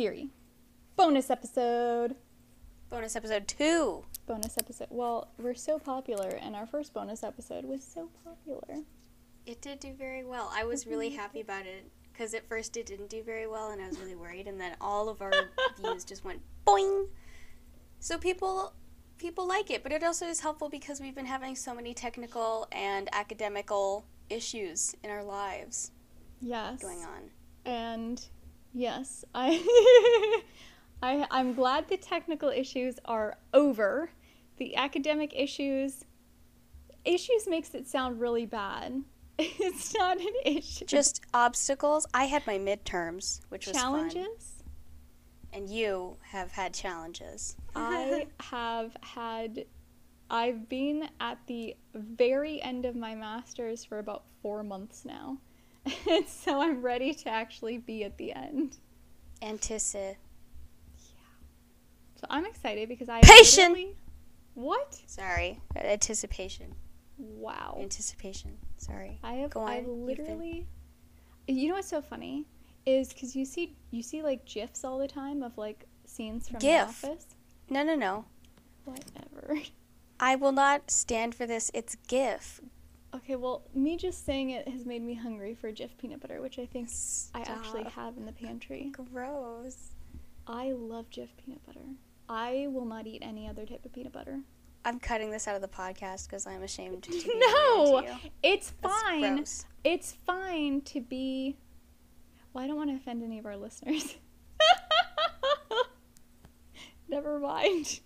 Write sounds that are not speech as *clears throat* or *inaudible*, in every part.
Siri. Bonus episode. Bonus episode two. Bonus episode. Well, we're so popular, and our first bonus episode was so popular. It did do very well. I was really *laughs* happy about it because at first it didn't do very well, and I was really worried. And then all of our *laughs* views just went boing. So people people like it, but it also is helpful because we've been having so many technical and academical issues in our lives Yes. going on. And yes, I, *laughs* I I'm glad the technical issues are over. The academic issues issues makes it sound really bad. *laughs* It's not an issue. Just obstacles. I had my midterms, which was fun. challenges. and you have had challenges. *laughs* I have had I've been at the very end of my masters for about 4 months now. *laughs* And so I'm ready to actually be at the end. Antici. So I'm excited because I Patient! literally- What? Sorry, anticipation. Wow. Anticipation. Sorry. I have Go on, you've literally You know what's so funny is cuz you see you see like gifs all the time of like scenes from GIF? the office. No, no, no. Whatever. *laughs* I will not stand for this. It's GIF. Okay, well, me just saying it has made me hungry for Jif peanut butter, which I think I actually have in the pantry. Gross. I love Jif peanut butter. I will not eat any other type of peanut butter. I'm cutting this out of the podcast because I'm ashamed to be *laughs* no, to it's fine. It's fine to be. Well, I don't want to offend any of our listeners. *laughs* Never mind.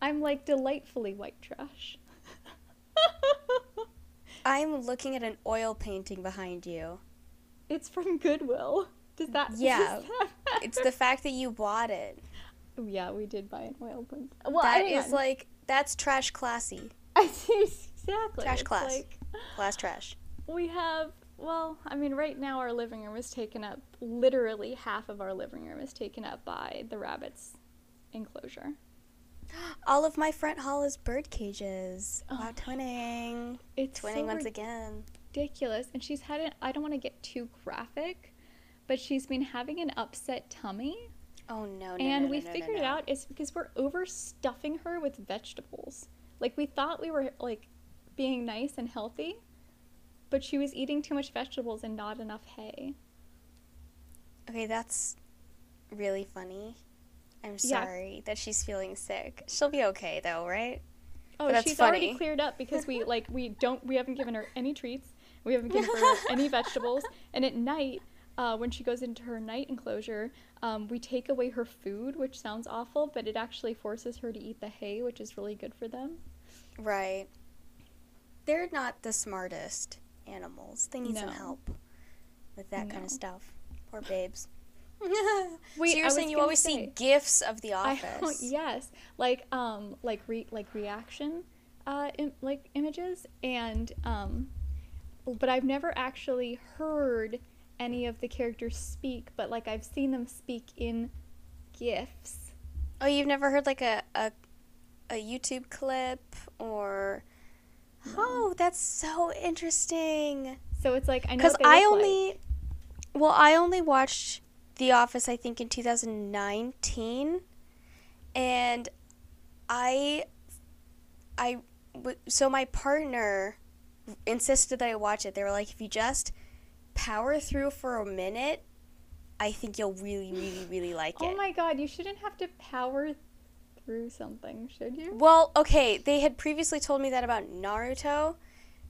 I'm like delightfully white trash. *laughs* I'm looking at an oil painting behind you. it's from Goodwill. Does that? Yeah. does that It's the fact that you bought it. Oh, yeah, we did buy an oil painting. Well, That is on. like that's trash classy. *laughs* I exactly. Trash It's class. Like, Class trash. we have. Well, I mean, right now our living room is taken up. Literally half of our living room is taken up by the rabbits' enclosure. All of my front hall is bird cages. Oh wow, twinning. It's Twinning so once again. ridiculous, and she's had it. I don't want to get too graphic, but she's been having an upset tummy, Oh no, no, and no, we no, no, figured it out. It's because we're overstuffing her with vegetables. Like we thought we were like being nice and healthy, but she was eating too much vegetables and not enough hay. Okay, that's really funny. I'm Yeah. sorry that she's feeling sick. She'll be okay though, right? Oh, she's already cleared up because we like we don't we haven't given her any treats. We haven't given her *laughs* any vegetables. And at night, uh, when she goes into her night enclosure, um, we take away her food, which sounds awful, but it actually forces her to eat the hay, which is really good for them. Right. They're not the smartest animals. They need some help with that kind of stuff. Poor babes. *laughs* Wait, so you're saying you always say- see gifs of the office? *laughs* yes, like um like re- like reaction uh Im- like images and um but I've never actually heard any of the characters speak, but like I've seen them speak in gifs. Oh, you've never heard like a a, a YouTube clip or? No. Oh, that's so interesting. So it's like I know Because I only, like. well, I only watched The Office. I think in 2019, and I, I, w- so my partner insisted that I watch it. They were like, if you just power through for a minute, I think you'll really, really, really *gasps* like it. Oh my god, you shouldn't have to power through something, should you? Well, okay, they had previously told me that about Naruto,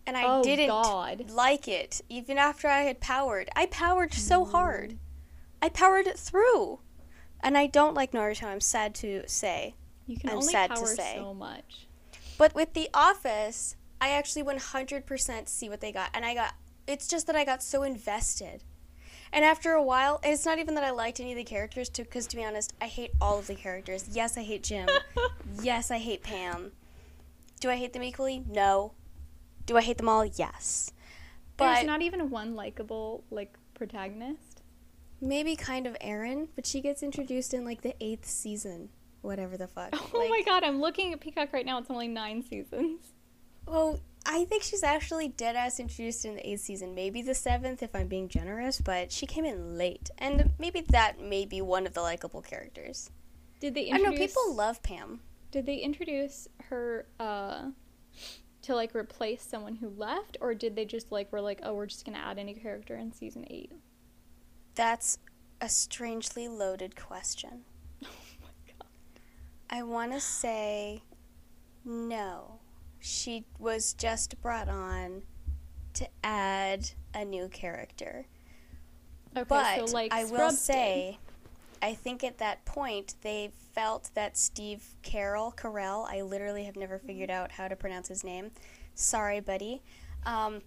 and I oh didn't god. like it even after I had powered. I powered so Mm. hard. I powered it through. And I don't like Naruto, I'm sad to say. You can I'm only sad to power say. so much. But with The Office, I actually 100% see what they got. And I got, it's just that I got so invested. And after a while, it's not even that I liked any of the characters, because to be honest, I hate all of the characters. Yes, I hate Jim. *laughs* yes, I hate Pam. Do I hate them equally? No. Do I hate them all? Yes. But There's not even one likable like protagonist. Maybe kind of Erin, but she gets introduced in like the eighth season, whatever the fuck. *laughs* Oh Like, my god, I'm looking at Peacock right now. It's only nine seasons. Well, I think she's actually dead ass introduced in the eighth season, maybe the seventh if I'm being generous, but she came in late, and maybe that may be one of the likable characters. Did they I introduce? don't know. People love Pam. Did they introduce her uh, to like replace someone who left, or did they just like were like, oh, we're just gonna add any character in season eight? That's a strangely loaded question. *laughs* Oh my god. I want to say no. She was just brought on to add a new character. Okay, But so like I will say, I think at that point they felt that Steve Carroll, Carell, I literally have never figured Mm-hmm. out how to pronounce his name. Sorry, buddy. Um,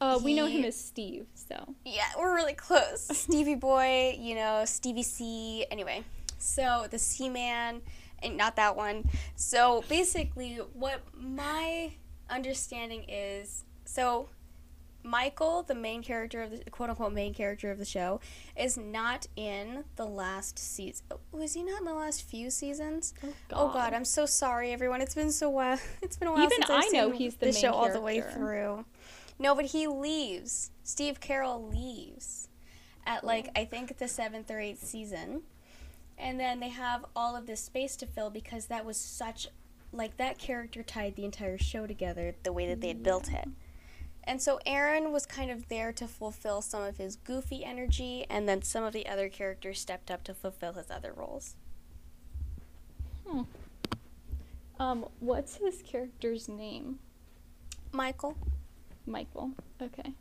Uh, we know him as Steve, so yeah, we're really close. *laughs* Stevie Boy, you know, Stevie C. Anyway, so the Sea Man, and not that one. So basically, what my understanding is so Michael, the main character of the quote unquote main character of the show, is not in the last season. Was he not in the last few seasons? oh Oh God, I'm so sorry, everyone. It's been so while. *laughs* It's been a while Even since I've I know he's the the main show all the way through. No, but he leaves. Steve Carroll leaves at like I think the seventh or eighth season, and then they have all of this space to fill because that was such like that character tied the entire show together the way that they had built it. And so Erin was kind of there to fulfill some of his goofy energy, and then some of the other characters stepped up to fulfill his other roles. Hmm. Um, what's his character's name? Michael. Michael. Okay.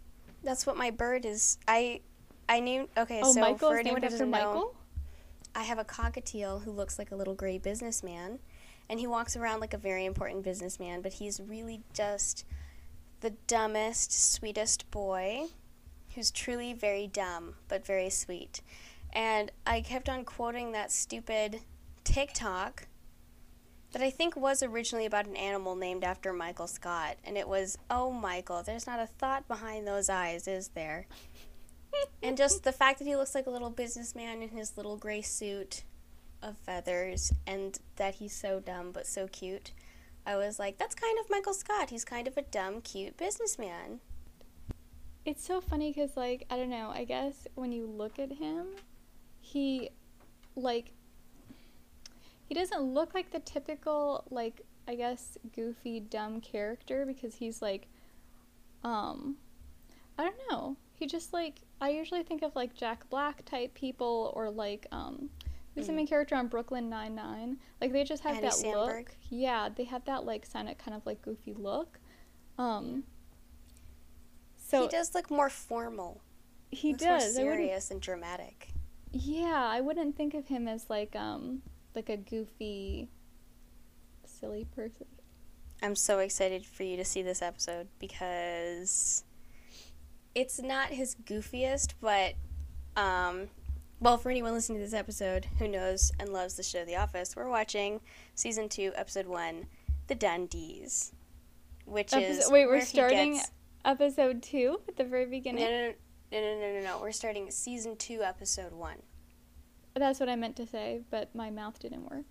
That's what my bird is. I I knew. Okay, oh, so Michael for is anyone named who after doesn't know, Michael. I have a cockatiel who looks like a little gray businessman, and he walks around like a very important businessman, but he's really just the dumbest, sweetest boy who's truly very dumb but very sweet. And I kept on quoting that stupid TikTok that I think was originally about an animal named after Michael Scott, and it was, "Oh, Michael, there's not a thought behind those eyes, is there?" and just the fact that he looks like a little businessman in his little gray suit of feathers and that he's so dumb but so cute i was like that's kind of michael scott he's kind of a dumb cute businessman It's so funny because, like, I don't know. I guess when you look at him, he, like, he doesn't look like the typical, like, I guess, goofy, dumb character because he's like, um, I don't know. He just like I usually think of like Jack Black type people or like um, who's the Mm. main character on Brooklyn Nine Nine? Like they just have Andy that Samberg? look. Yeah, they have that like kind of kind of like goofy look. Um, so he does look more formal he does. More serious and dramatic Yeah, I wouldn't think of him as like um like a goofy silly person. i'm so excited for you to see this episode because it's not his goofiest but um well for anyone listening to this episode who knows and loves the show the office we're watching season 2 episode 1 the dundies which is Episode- wait, where we're starting gets- episode 2 at the very no, beginning. no, no, no, no, no, no, no. We're starting season two, episode one. That's what I meant to say, but my mouth didn't work.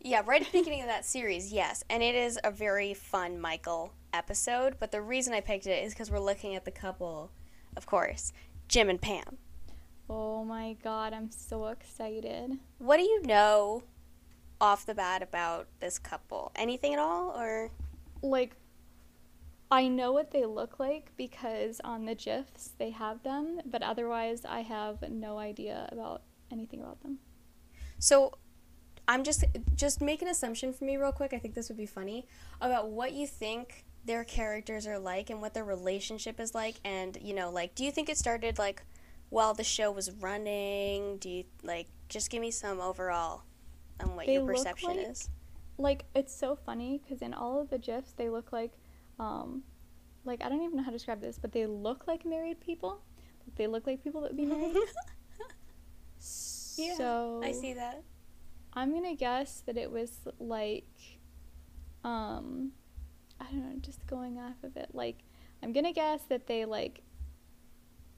Yeah, right at the beginning of that series, yes. And it is a very fun Michael episode. But the reason I picked it is because we're looking at the couple, of course, Jim and Pam. Oh my god, I'm so excited. What do you know off the bat about this couple? Anything at all? Or. Like I know what they look like because on the GIFs they have them, but otherwise I have no idea about anything about them. So I'm just just make an assumption for me real quick. I think this would be funny about what you think their characters are like and what their relationship is like and you know like do you think it started like while the show was running? Do you like just give me some overall on what They your perception like- is? Like it's so funny because in all of the GIFs they look like, um, like I don't even know how to describe this, but they look like married people. They look like people that would be *laughs* married. Yeah, so I see that. I'm gonna guess that it was like, um, I don't know, just going off of it. Like, I'm gonna guess that they like,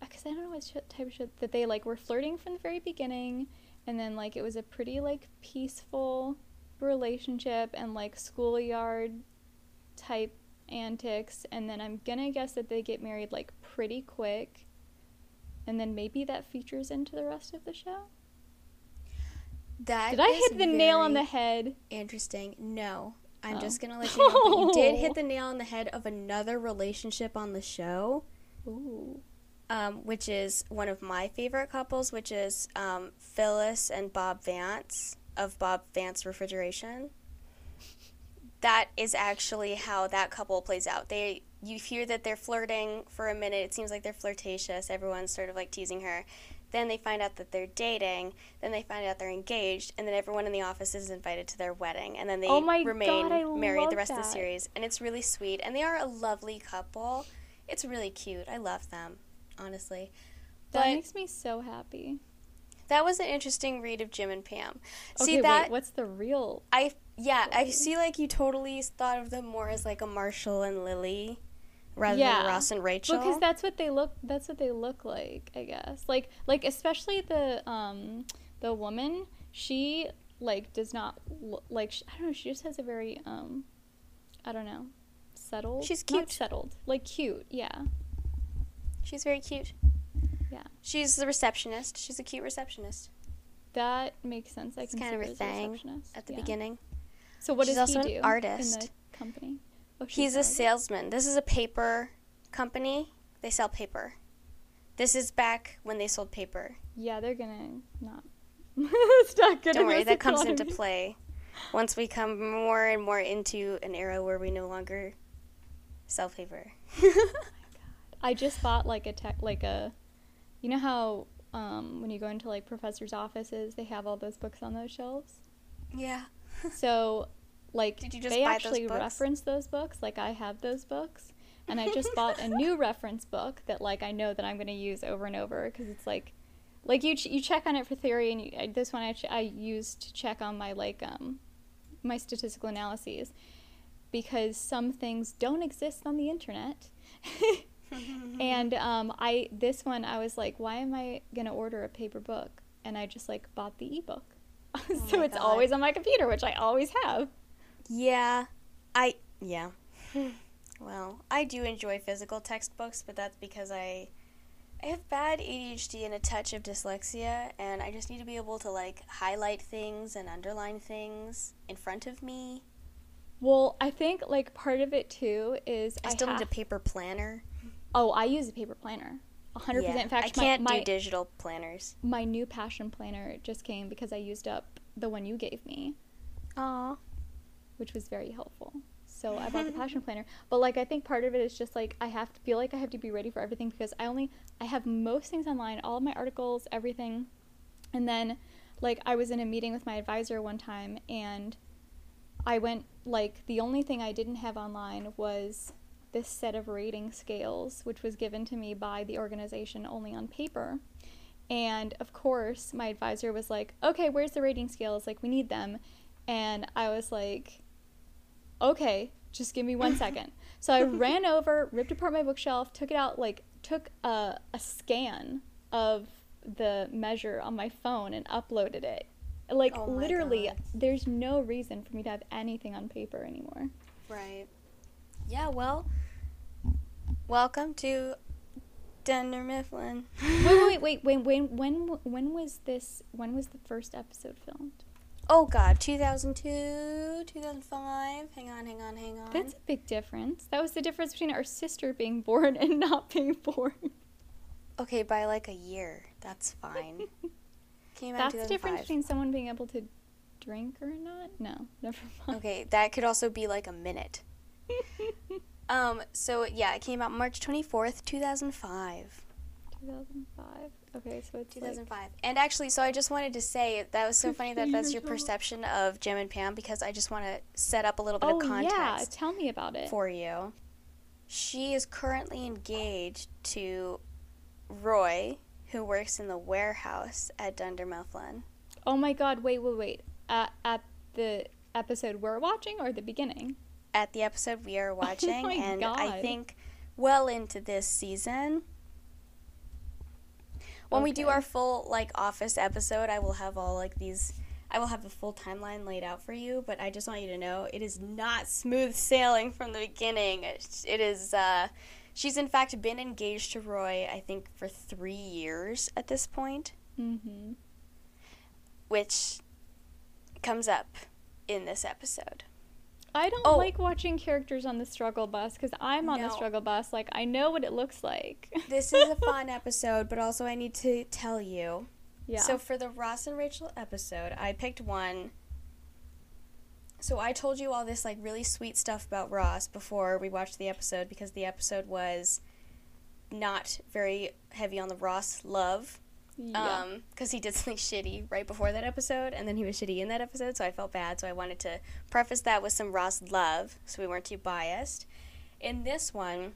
because I don't know what sh- type of shit that they like were flirting from the very beginning, and then like it was a pretty like peaceful relationship and like schoolyard type antics, and then I'm gonna guess that they get married like pretty quick, and then maybe that features into the rest of the show. That Did I hit the nail on the head? Interesting. No. I'm Oh. just gonna let you know, you did hit the nail on the head of another relationship on the show, Ooh. um, which is one of my favorite couples, which is um, Phyllis and Bob Vance of Bob Vance Refrigeration. That is actually how that couple plays out. They you hear that they're flirting for a minute. It seems like they're flirtatious. Everyone's sort of like teasing her. Then they find out that they're dating. Then they find out they're engaged, and then everyone in the office is invited to their wedding. And then they Oh remain God, married the rest of the series, and it's really sweet. And they are a lovely couple. It's really cute. I love them, honestly. That But makes me so happy. that was an interesting read of Jim and Pam. Okay, See that wait, what's the real? I yeah, I Story. see like you totally thought of them more as like a Marshall and Lily rather Yeah. than Ross and Rachel. Because that's what they look. That's what they look like. I guess. Like like especially the um the woman. She like does not lo- like. sh- I don't know. She just has a very um, I don't know, settled. She's Not cute. settled. Like cute. Yeah. She's very cute. Yeah. She's the receptionist. She's a cute receptionist That makes sense. I It's can kind see of her thing at the Yeah. beginning. So what She's does also he an do artist. in the company? Oh, He's a salesman. This is a paper company. They sell paper. This is back when they sold paper. Yeah, they're gonna not. it's not good. Don't worry, that comes into play once we come more and more into an era where we no longer sell paper. *laughs* oh I just bought like a tech, like a, you know how um, when you go into like professors' offices, they have all those books on those shelves. yeah. So, like, Did you just they those actually books? reference those books. Like, I have those books, and I just bought a new *laughs* reference book that like I know that I'm gonna use over and over because it's like, like you ch- you check on it for theory, and you, this one I ch- I used to check on my like um, my statistical analyses because some things don't exist on the internet. *laughs* and um, I this one I was like, why am I gonna order a paper book? And I just like bought the ebook, *laughs* so it's God. always on my computer, which I always have. Yeah, I yeah. *laughs* well, I do enjoy physical textbooks, but that's because I I have bad ADHD and a touch of dyslexia, and I just need to be able to like highlight things and underline things in front of me. Well, I think like part of it too is I I, still have, need a paper planner. Oh, I use a paper planner. a hundred Yeah, percent. In fact, I can't my, do digital planners. my new passion planner just came because I used up the one you gave me, Aw. Which was very helpful. So I bought the passion planner. But like I think part of it is just like I have to feel like I have to be ready for everything because I only I have most things online, all of my articles, everything. And then like I was in a meeting with my advisor one time and I went like the only thing I didn't have online was this set of rating scales which was given to me by the organization only on paper. And of course, my advisor was like, "Okay, where's the rating scales? Like we need them." And I was like, okay, just give me one second. So I *laughs* ran over, ripped apart my bookshelf, took it out, like took a, a scan of the measure on my phone and uploaded it. Like Oh literally, God. there's no reason for me to have anything on paper anymore. Right. Yeah, well, welcome to Dunder Mifflin. wait, wait, *laughs* wait, wait, when, when, when was this? When was the first episode filmed? Oh god, 2002, 2005. Hang on, hang on, hang on. That's a big difference. That was the difference between our sister being born and not being born. okay, by like a year. That's fine. *laughs* Came out That's the difference between someone being able to drink or not. No, never mind. Okay, that could also be like a minute. *laughs* Um, so yeah, it came out March 24th, 2005. 2005. Okay, so it's 2005. and actually, so I just wanted to say that was so funny that that's your perception of Jim and Pam because I just want to set up a little bit Like, of oh yeah, context tell me about it. for you. She is currently engaged to Roy, who works in the warehouse at Dunder Mifflin. oh my God! Wait, wait, wait. At at the episode we're watching or the beginning? At the episode we are *laughs* oh watching, Oh my and I think well into this season. When we do our full like office episode, I will have all like these I will have the full timeline laid out for you, but I just want you to know it is not smooth sailing from the beginning. It, is. Uh, she's in fact been engaged to Roy, I think, for three years at this point, Mm-hmm. which comes up in this episode. I don't Oh. like watching characters on the struggle bus because I'm on the struggle bus. Like I know what it looks like. *laughs* This is a fun episode, but also I need to tell you. yeah. So for the Ross and Rachel episode, I picked one. So I told you all this like really sweet stuff about Ross before we watched the episode because the episode was not very heavy on the Ross love yeah. um because he did *laughs* something shitty right before that episode and then he was shitty in that episode so i felt bad so i wanted to preface that with some ross love so we weren't too biased in this one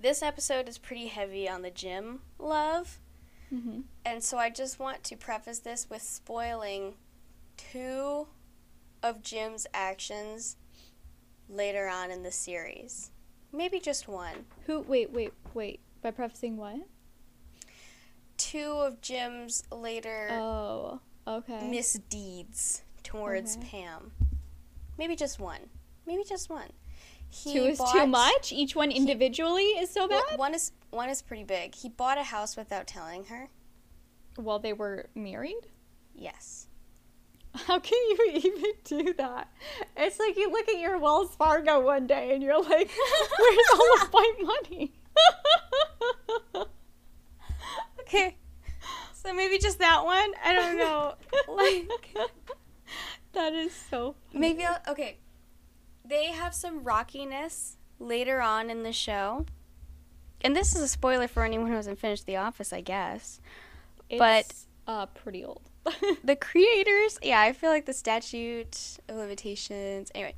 this episode is pretty heavy on the jim love hmm and so i just want to preface this with spoiling two of jim's actions later on in the series maybe just one Who? Wait, wait, wait. By prefacing what? Two of jim's later Oh, okay. misdeeds towards Okay. Pam. Maybe just one. Maybe just one. He two is too much. Each one individually is so Well, bad. one is one is pretty big. He bought a house without telling her. While they were married. Yes. How can you *laughs* even do that? It's like you look at your Wells Fargo one day and you're like, *laughs* "Where's all of my money?" *laughs* Okay. *laughs* So maybe just that one. I don't know. *laughs* like that is so. maybe I'll, okay. They have some rockiness later on in the show. And this is a spoiler for anyone who hasn't finished The Office, I guess. But- It's, uh, pretty old. *laughs* the creators yeah i feel like the statute of limitations anyway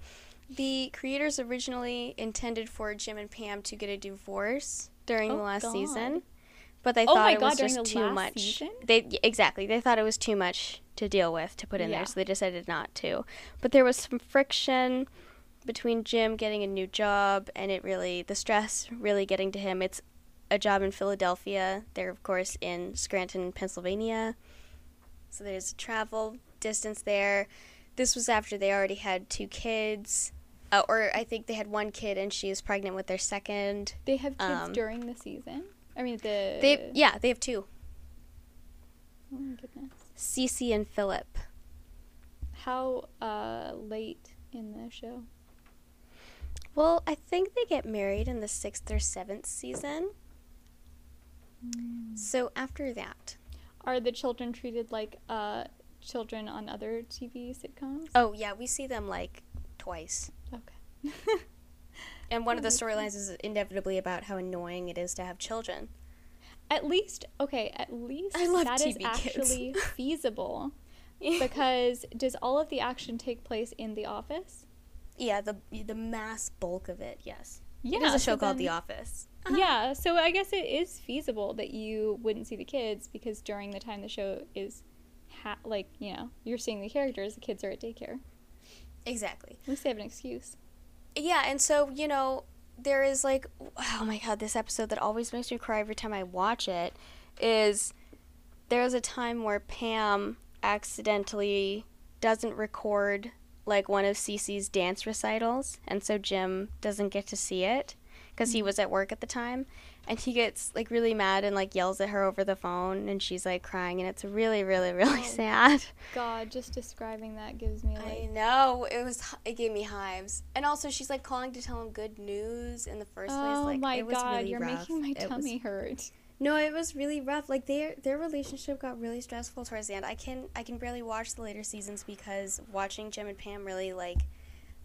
the creators originally intended for jim and pam to get a divorce during Oh, the last God. season but they Oh thought it God, was just too much season? they exactly they thought it was too much to deal with to put in Yeah. there so they decided not to but there was some friction between jim getting a new job and it really the stress really getting to him it's a job in philadelphia they're of course in scranton pennsylvania so there's a travel distance there. This was after they already had two kids, uh, or I think they had one kid and she is pregnant with their second. they have kids Um, during the season. I mean the. They yeah, they have two, Oh my goodness. Cece and Philip. How uh late in the show? Well, I think they get married in the sixth or seventh season. Hmm. So after that, Are the children treated like uh children on other TV sitcoms? oh yeah, we see them like twice. Okay. *laughs* And one of the Oh, storylines is inevitably about how annoying it is to have children. At least, okay, at least I love that is TV kids. actually *laughs* feasible. Because does all of the action take place in the office? yeah, the the mass bulk of it, yes. Yeah, is a so show called The then- Office. Uh-huh. Yeah, so I guess it is feasible that you wouldn't see the kids because during the time the show is, ha- like you know, you're seeing the characters. The kids are at daycare. Exactly. At least they have an excuse. Yeah, and so, you know, there is like, oh my god, this episode that always makes me cry every time I watch it is there's a time where Pam accidentally doesn't record like one of Cece's dance recitals, and so Jim doesn't get to see it because he mm. was at work at the time. And he gets like really mad and like yells at her over the phone, and she's like crying, and it's really, really, really Oh. sad. God, just describing that gives me like I know it was. It gave me hives, and also she's like calling to tell him good news in the first place. Oh Like my it was God, really you're rough. making my It was- tummy hurt. no, it was really rough. Like their their relationship got really stressful towards the end. I can I can barely watch the later seasons because watching Jim and Pam really like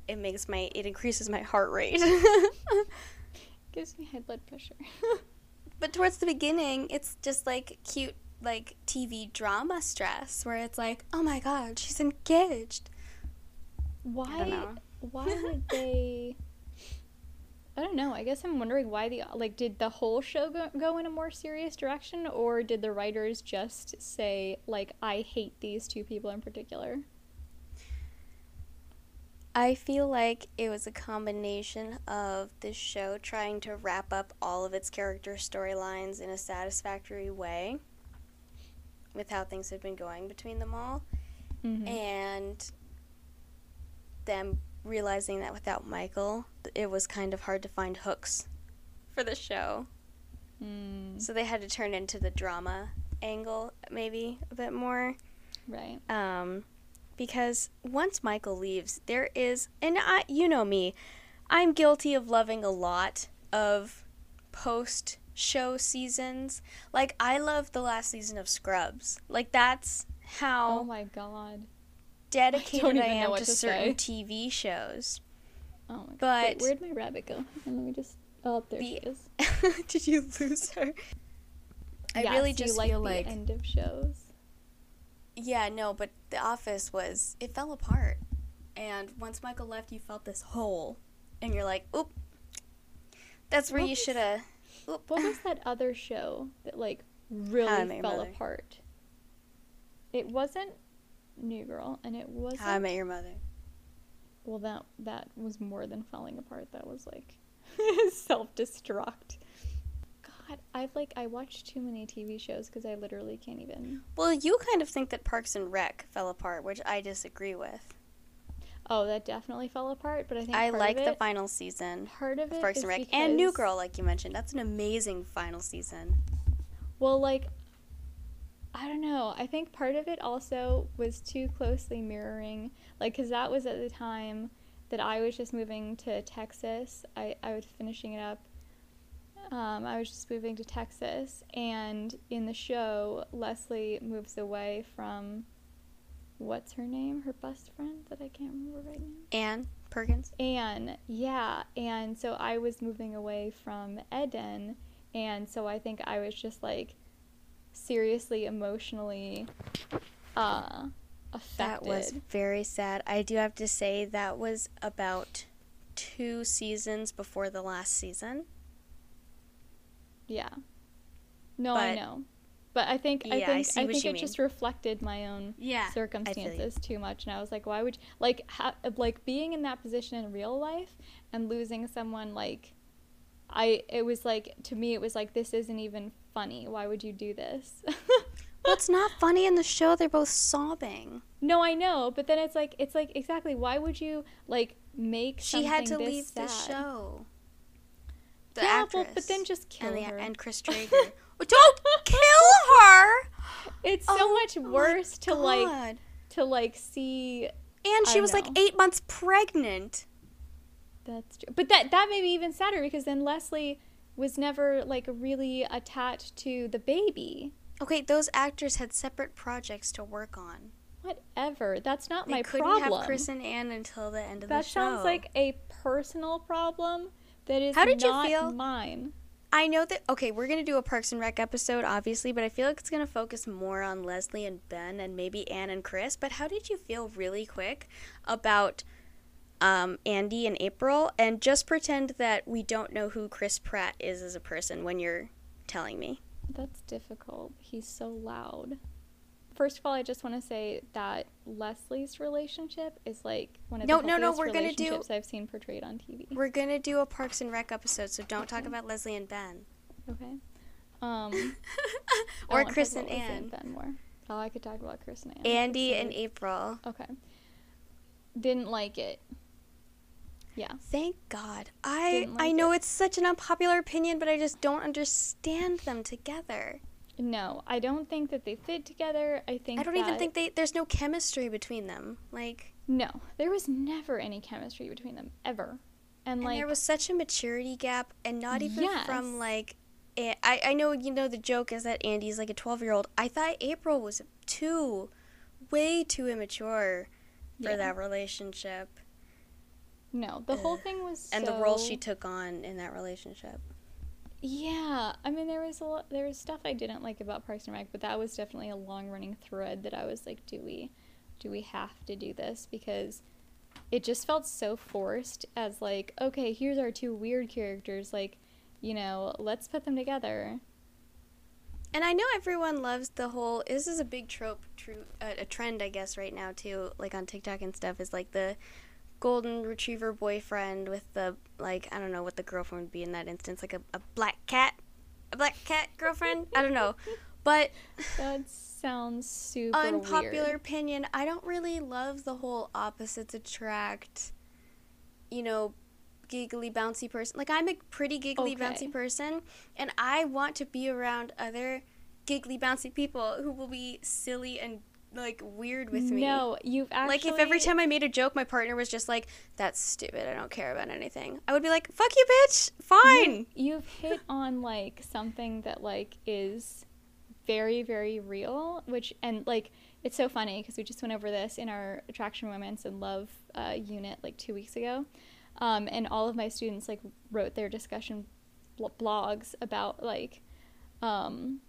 it makes my it increases my heart rate. *laughs* Gives me high blood pressure. *laughs* but towards the beginning, it's just like cute like TV drama stress where it's like, oh my god, she's engaged. why? Why would *laughs* they? I don't know. I guess I'm wondering why the like did the whole show go, go in a more serious direction, or did the writers just say like I hate these two people in particular? I feel like it was a combination of this show trying to wrap up all of its character storylines in a satisfactory way with how things had been going between them all. Mhm. and them realizing that without Michael, it was kind of hard to find hooks for the show. Mm, So they had to turn into the drama angle maybe a bit more. right. Um, because once Michael leaves, there is, and I, you know me, I'm guilty of loving a lot of post show seasons. Like, I love the last season of Scrubs. Like, that's how Oh my god. dedicated I, know am to to certain. TV shows. Oh my god. But- Wait, where'd my rabbit go? And let me just. Oh, there The- she is. *laughs* Did you lose her? I Yes, really just like feel the like end of shows. Yeah, no, but The Office was it fell apart, and once Michael left, you felt this hole, and you're like, oop. That's where What you should have. Oop. What was that *laughs* other show that like really How I Met Your fell apart? It wasn't New Girl, and it wasn't. How I Met Your Mother. Well, that that was more than falling apart. That was like *laughs* self destruct. God, I've like I watched too many TV shows because I literally can't even. Well, you kind of think that Parks and Rec fell apart, which I disagree with. Oh, that definitely fell apart. But I think I like of the final season part of of it Parks and Rec and New Girl, like you mentioned. That's an amazing final season. Well, like, I don't know. I think part of it also was too closely mirroring, like, because that was at the time that I was just moving to Texas. I, I was finishing it up. Um, I was just moving to Texas, and in the show, Leslie moves away from what's her name? Her best friend that I can't remember right now. Anne Perkins. Anne, yeah, and so I was moving away from Eden, and so I think I was just like seriously emotionally uh affected. That was very sad. I do have to say that was about two seasons before the last season. Yeah. No, I know. But I think I Yeah, I think see I, think it mean. just reflected my own Yeah. circumstances too much and I was like why would you, like ha, like being in that position in real life and losing someone like I it was like to me it was like this isn't even funny. Why would you do this? *laughs* Well, it's not funny in the show. They're both sobbing. No, I know, but then it's like it's like exactly why would you like make She had to leave this the show. The yeah, actress. well, but then just kill and, the, her. and Chris Traeger. *laughs* Don't kill her. it's so Oh much worse to like to like see And she was like eight months pregnant. that's true. But that that made me even sadder because then Leslie was never like really attached to the baby. Okay, those actors had separate projects to work on. Whatever. That's not They my couldn't problem. have Chris and Anne until the end of that the show. That sounds like a personal problem that is How did you feel? mine. I know that okay, we're gonna do a Parks and Rec episode, obviously, but I feel like it's gonna focus more on Leslie and Ben and maybe Anne and Chris. But how did you feel really quick about um, Andy and April? And just pretend that we don't know who Chris Pratt is as a person when you're telling me. That's difficult. He's so loud. First of all, I just want to say that Leslie's relationship is like one of No, the no, no, we're gonna do- relationships I've seen portrayed on TV. We're gonna do a Parks and Rec episode, so don't talk about Leslie and Ben. Okay. *laughs* Um, or Chris and Anne. Ben more. Oh, I could talk about Chris and Anne. Andy and April. Okay. Didn't like it. Yeah. Thank God. I Didn't I know it. it's such an unpopular opinion, but I just don't understand them together. No, I don't think that they fit together. I think I don't even think they there's no chemistry between them. Like No, there was never any chemistry between them ever. And, and like there was such a maturity gap and not even Yes. from like eh, I, I know you know the joke is that Andy's like a 12 year old. I thought April was too, way too immature for Yeah. that relationship no, the whole thing was and the role she took on in that relationship. Yeah, I mean there was a lot, there was stuff I didn't like about Parks and Rec, but that was definitely a long running thread that I was like, do we, do we have to do this because it just felt so forced as like, okay, here's our two weird characters, like, you know, let's put them together. And I know everyone loves the whole. This is a big trope, true, uh, a trend, I guess, right now too. Like on TikTok and stuff, is like the golden retriever boyfriend with the like I don't know what the girlfriend would be in that instance, like a, a black cat, a black cat girlfriend. I don't know, *laughs* But That sounds super unpopular weird. opinion, I don't really love the whole opposites attract, you know, giggly bouncy person. Like I'm a pretty giggly Okay. bouncy person and I want to be around other giggly bouncy people who will be silly and like weird with me. No, you've actually Like if every time I made a joke my partner was just like that's stupid, I don't care about anything. I would be like, "Fuck you, bitch. Fine." You've hit *laughs* on like something that like is very very real, which and like it's so funny because we just went over this in our attraction romance and love uh, unit like two weeks ago, um, and all of my students like wrote their discussion bl- blogs about like um,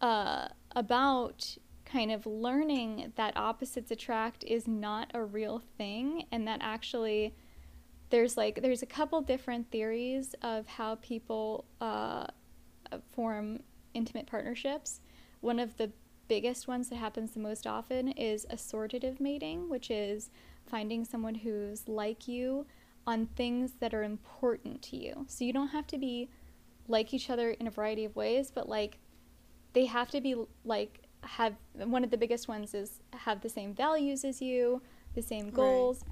uh, about kind of learning that opposites attract is not a real thing and that actually there's like there's a couple different theories of how people uh, form intimate partnerships. One of the biggest ones that happens the most often is assortative mating which is finding someone who's like you on things that are important to you. So you don't have to be like each other in a variety of ways but like they have to be like have one of the biggest ones is have the same values as you the same Right. goals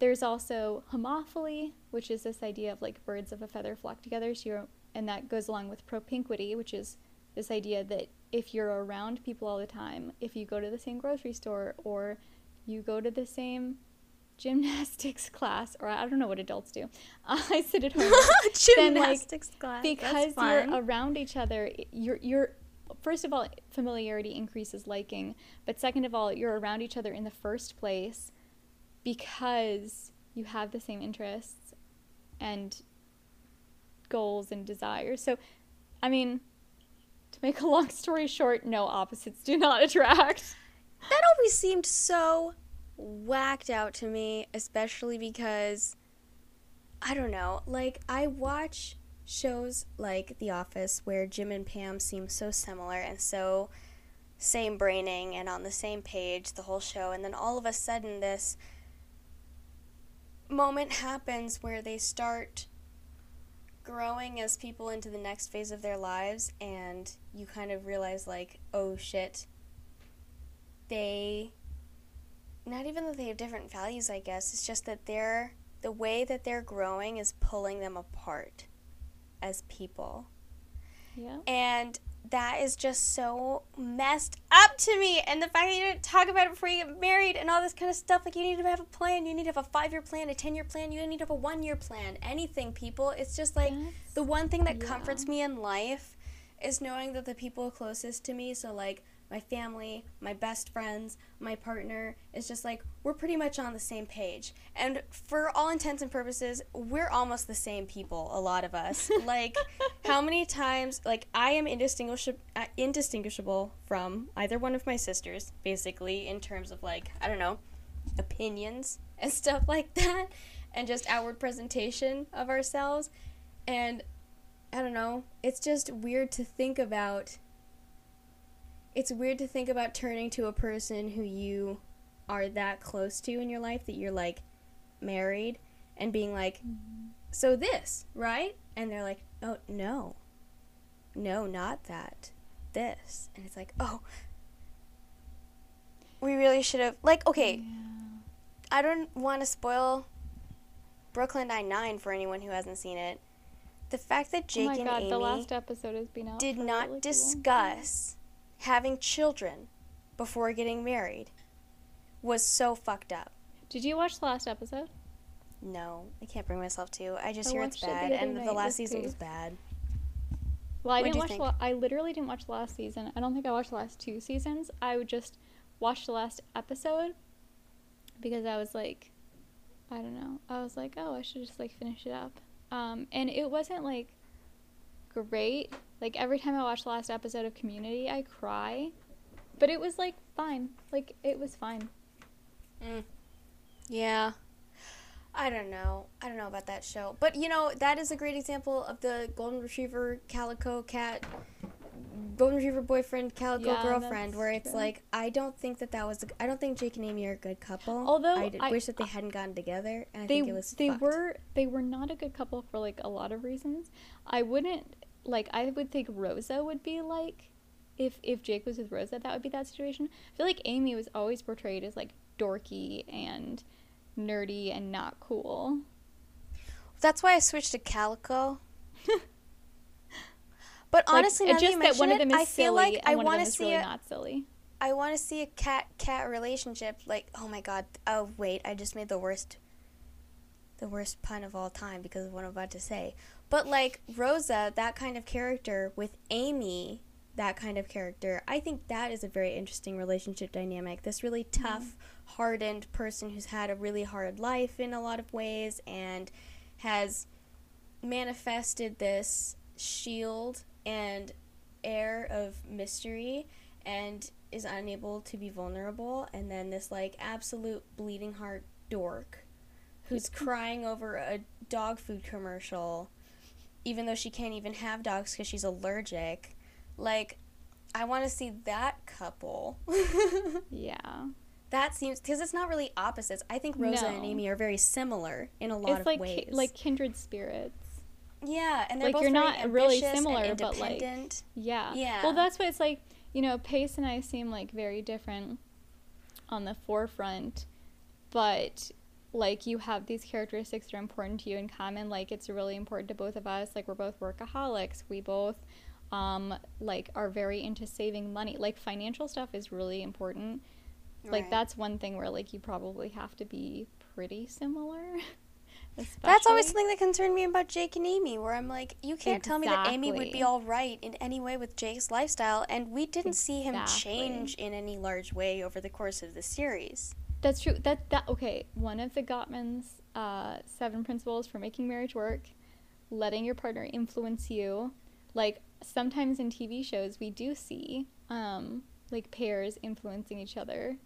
there's also homophily which is this idea of like birds of a feather flock together so you're, and that goes along with propinquity which is this idea that if you're around people all the time if you go to the same grocery store or you go to the same *laughs* gymnastics class or i don't know what adults do *laughs* i sit at home *laughs* Then, like, Gymnastics class. because That's fun. you're around each other you're you're first of all familiarity increases liking but second of all you're around each other in the first place because you have the same interests and goals and desires. So i mean to make a long story short no opposites do not attract. That always seemed so whacked out to me, especially because I don't know, like I watch shows like The Office where Jim and Pam seem so similar and so same braining and on the same page the whole show and then all of a sudden this moment happens where they start growing as people into the next phase of their lives and you kind of realize like oh shit. They not even that they have different values i guess. It's just that they're the way that they're growing is pulling them apart as people. Yeah. And that is just so messed up to me. And the fact that you didn't talk about it before you get married and all this kind of stuff like you need to have a plan. You need to have a five year plan a ten year plan. You need to have a one year plan. Anything people. It's just like That's- the one thing that yeah. comforts me in life is knowing that the people closest to me so like my family my best friends my partner. Is just like we're pretty much on the same page. And for all intents and purposes we're almost the same people a lot of us. *laughs* Like how many times like i am indistinguishable uh, indistinguishable from either one of my sisters basically in terms of like i don't know opinions and stuff *laughs* like that and just outward presentation of ourselves. And i don't know it's just weird to think about it's weird to think about turning to a person who you are that close to in your life that you're like married and being like mm-hmm. so this right? And they're like oh no. No not that. This. And it's like oh. We really should have like okay. I don't want to spoil brooklyn nine-nine for anyone who hasn't seen it. The fact that oh jake my and god amy the last episode has been out did not really discuss having children before getting married was so fucked up. did you watch the last episode No, I can't bring myself to. I just I hear it's watched it bad, and the last season was bad. Well, I What'd didn't watch. The, I literally didn't watch the last season. I don't think I watched the last two seasons. I would just watch the last episode because I was like, I don't know. I was like, oh, I should just like finish it up. Um, and it wasn't like great. Like every time I watch the last episode of Community, I cry, but it was like fine. Like it was fine. Mm. Yeah. I don't know. I don't know about that show. But you know, that is a great example of the golden retriever calico cat golden retriever boyfriend calico Yeah, girlfriend where it's true. like I don't think that that was a, I don't think Jake and Amy are a good couple. Although I wish that they hadn't gotten together and I they think it was they fucked. were they were not a good couple for like a lot of reasons. I wouldn't like I would think Rosa would be like if if Jake was with Rosa, that would be that situation. I feel like Amy was always portrayed as like dorky and nerdy and not cool. That's why I switched to Calico. *laughs* but honestly, like, now just that, you that one of mention them it, is I feel silly like I want to see really a, not silly. I want to see a cat cat relationship. Like, oh my god. Oh wait, I just made the worst, the worst pun of all time because of what I'm about to say. But like Rosa, that kind of character with Amy, that kind of character, I think that is a very interesting relationship dynamic. This really mm-hmm. tough, hardened person who's had a really hard life in a lot of ways and has manifested this shield and air of mystery and is unable to be vulnerable. And then this like absolute bleeding heart dork who's mm-hmm. crying over a dog food commercial even though she can't even have dogs because she's allergic like i want to see that couple *laughs* Yeah. that seems because it's not really opposites i think rosa and amy are very similar in a lot It's of like ways ki- like kindred spirits. yeah and they're like, both you're very not really similar, but, like. Yeah. Yeah. Well, that's what it's like. You know, Pace and I seem like very different on the forefront, but like you have these characteristics that are important to you in common. Like it's really important to both of us. Like we're both workaholics. We both um like are very into saving money. Like financial stuff is really important. Like that's one thing where like you probably have to be pretty similar. *laughs* That's always something that concerned me about Jake and Amy, where I'm like, you can't tell me that Amy would be all right in any way with Jake's lifestyle, and we didn't see him change in any large way over the course of the series. That's true. That that okay. One of the Gottman's uh, seven principles for making marriage work: letting your partner influence you. Like sometimes in TV shows, we do see um, like pairs influencing each other,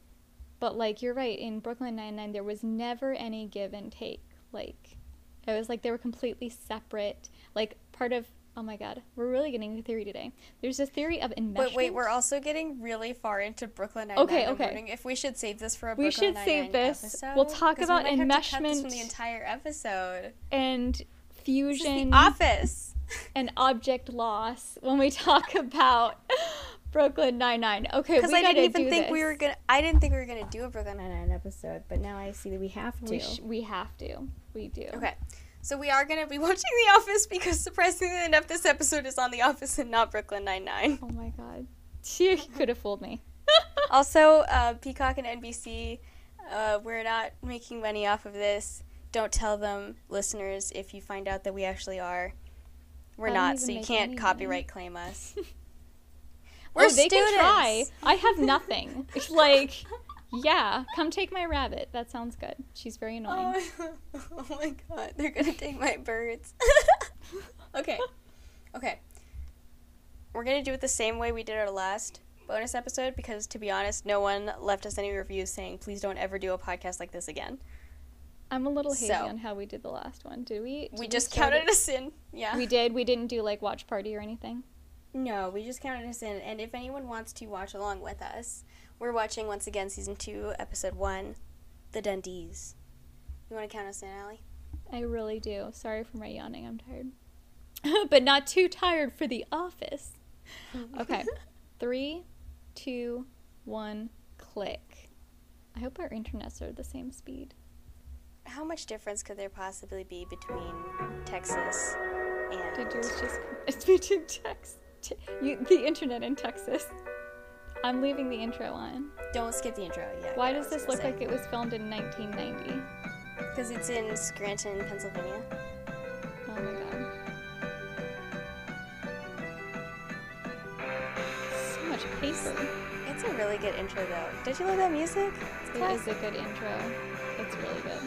but like you're right. In Brooklyn Nine Nine, there was never any give and take. Like it was like they were completely separate. Like part of oh my god, we're really getting into theory today. There's a theory of enmeshment. But wait, we're also getting really far into Brooklyn Nine Okay, okay. wondering if we should save this for a We Brooklyn should save Nine-Nine this. episode. We'll talk about we might have to cut this from the entire episode. and This fusion the Office. and object loss when we talk *laughs* about Brooklyn Nine Nine. Okay, Because I didn't even think we were gonna. I didn't think we were gonna do a Brooklyn Nine Nine episode, but now I see that we have to. We, sh- we have to. We do. Okay. So we are gonna be *laughs* watching The Office because surprisingly enough, this episode is on The Office and not Brooklyn Nine Nine. Oh my god, *laughs* she could have fooled me. *laughs* Also, uh, Peacock and NBC, uh, we're not making money off of this. Don't tell them, listeners, if you find out that we actually are. We're don't so you can't copyright claim us. oh, We're they students. can try. I have nothing. It's like, yeah, come take my rabbit. That sounds good. She's very oh, *laughs* annoying. Oh, oh my god, they're gonna take my birds. *laughs* okay, okay. We're gonna do it the same way we did our last bonus episode because, to be honest, no one left us any reviews saying, please don't ever do a podcast like this again. I'm a little hazy So- on how we did the last one. Did we? we did just counted it- us in. Yeah. We did. We didn't do like watch party or anything. No, we just counted us in. And if anyone wants to watch along with us, we're watching once again season two, episode one, The Dundies. You want to count us in, Allie? I really do. Sorry for my yawning. I'm tired. *laughs* but not too tired for the office. *laughs* Okay. Three, two, one, click. I hope our internets are the same speed. How much difference could there possibly be between Texas and. Did yours just it's between Tex t- you, the internet in Texas? I'm leaving the intro on. Don't skip the intro. Yeah. Why does this look like it was filmed in 1990? Because it's in Scranton, Pennsylvania. Oh my god. So much paper. It's a really good intro, though. Did you like that music? It's It is a good intro. It's really good.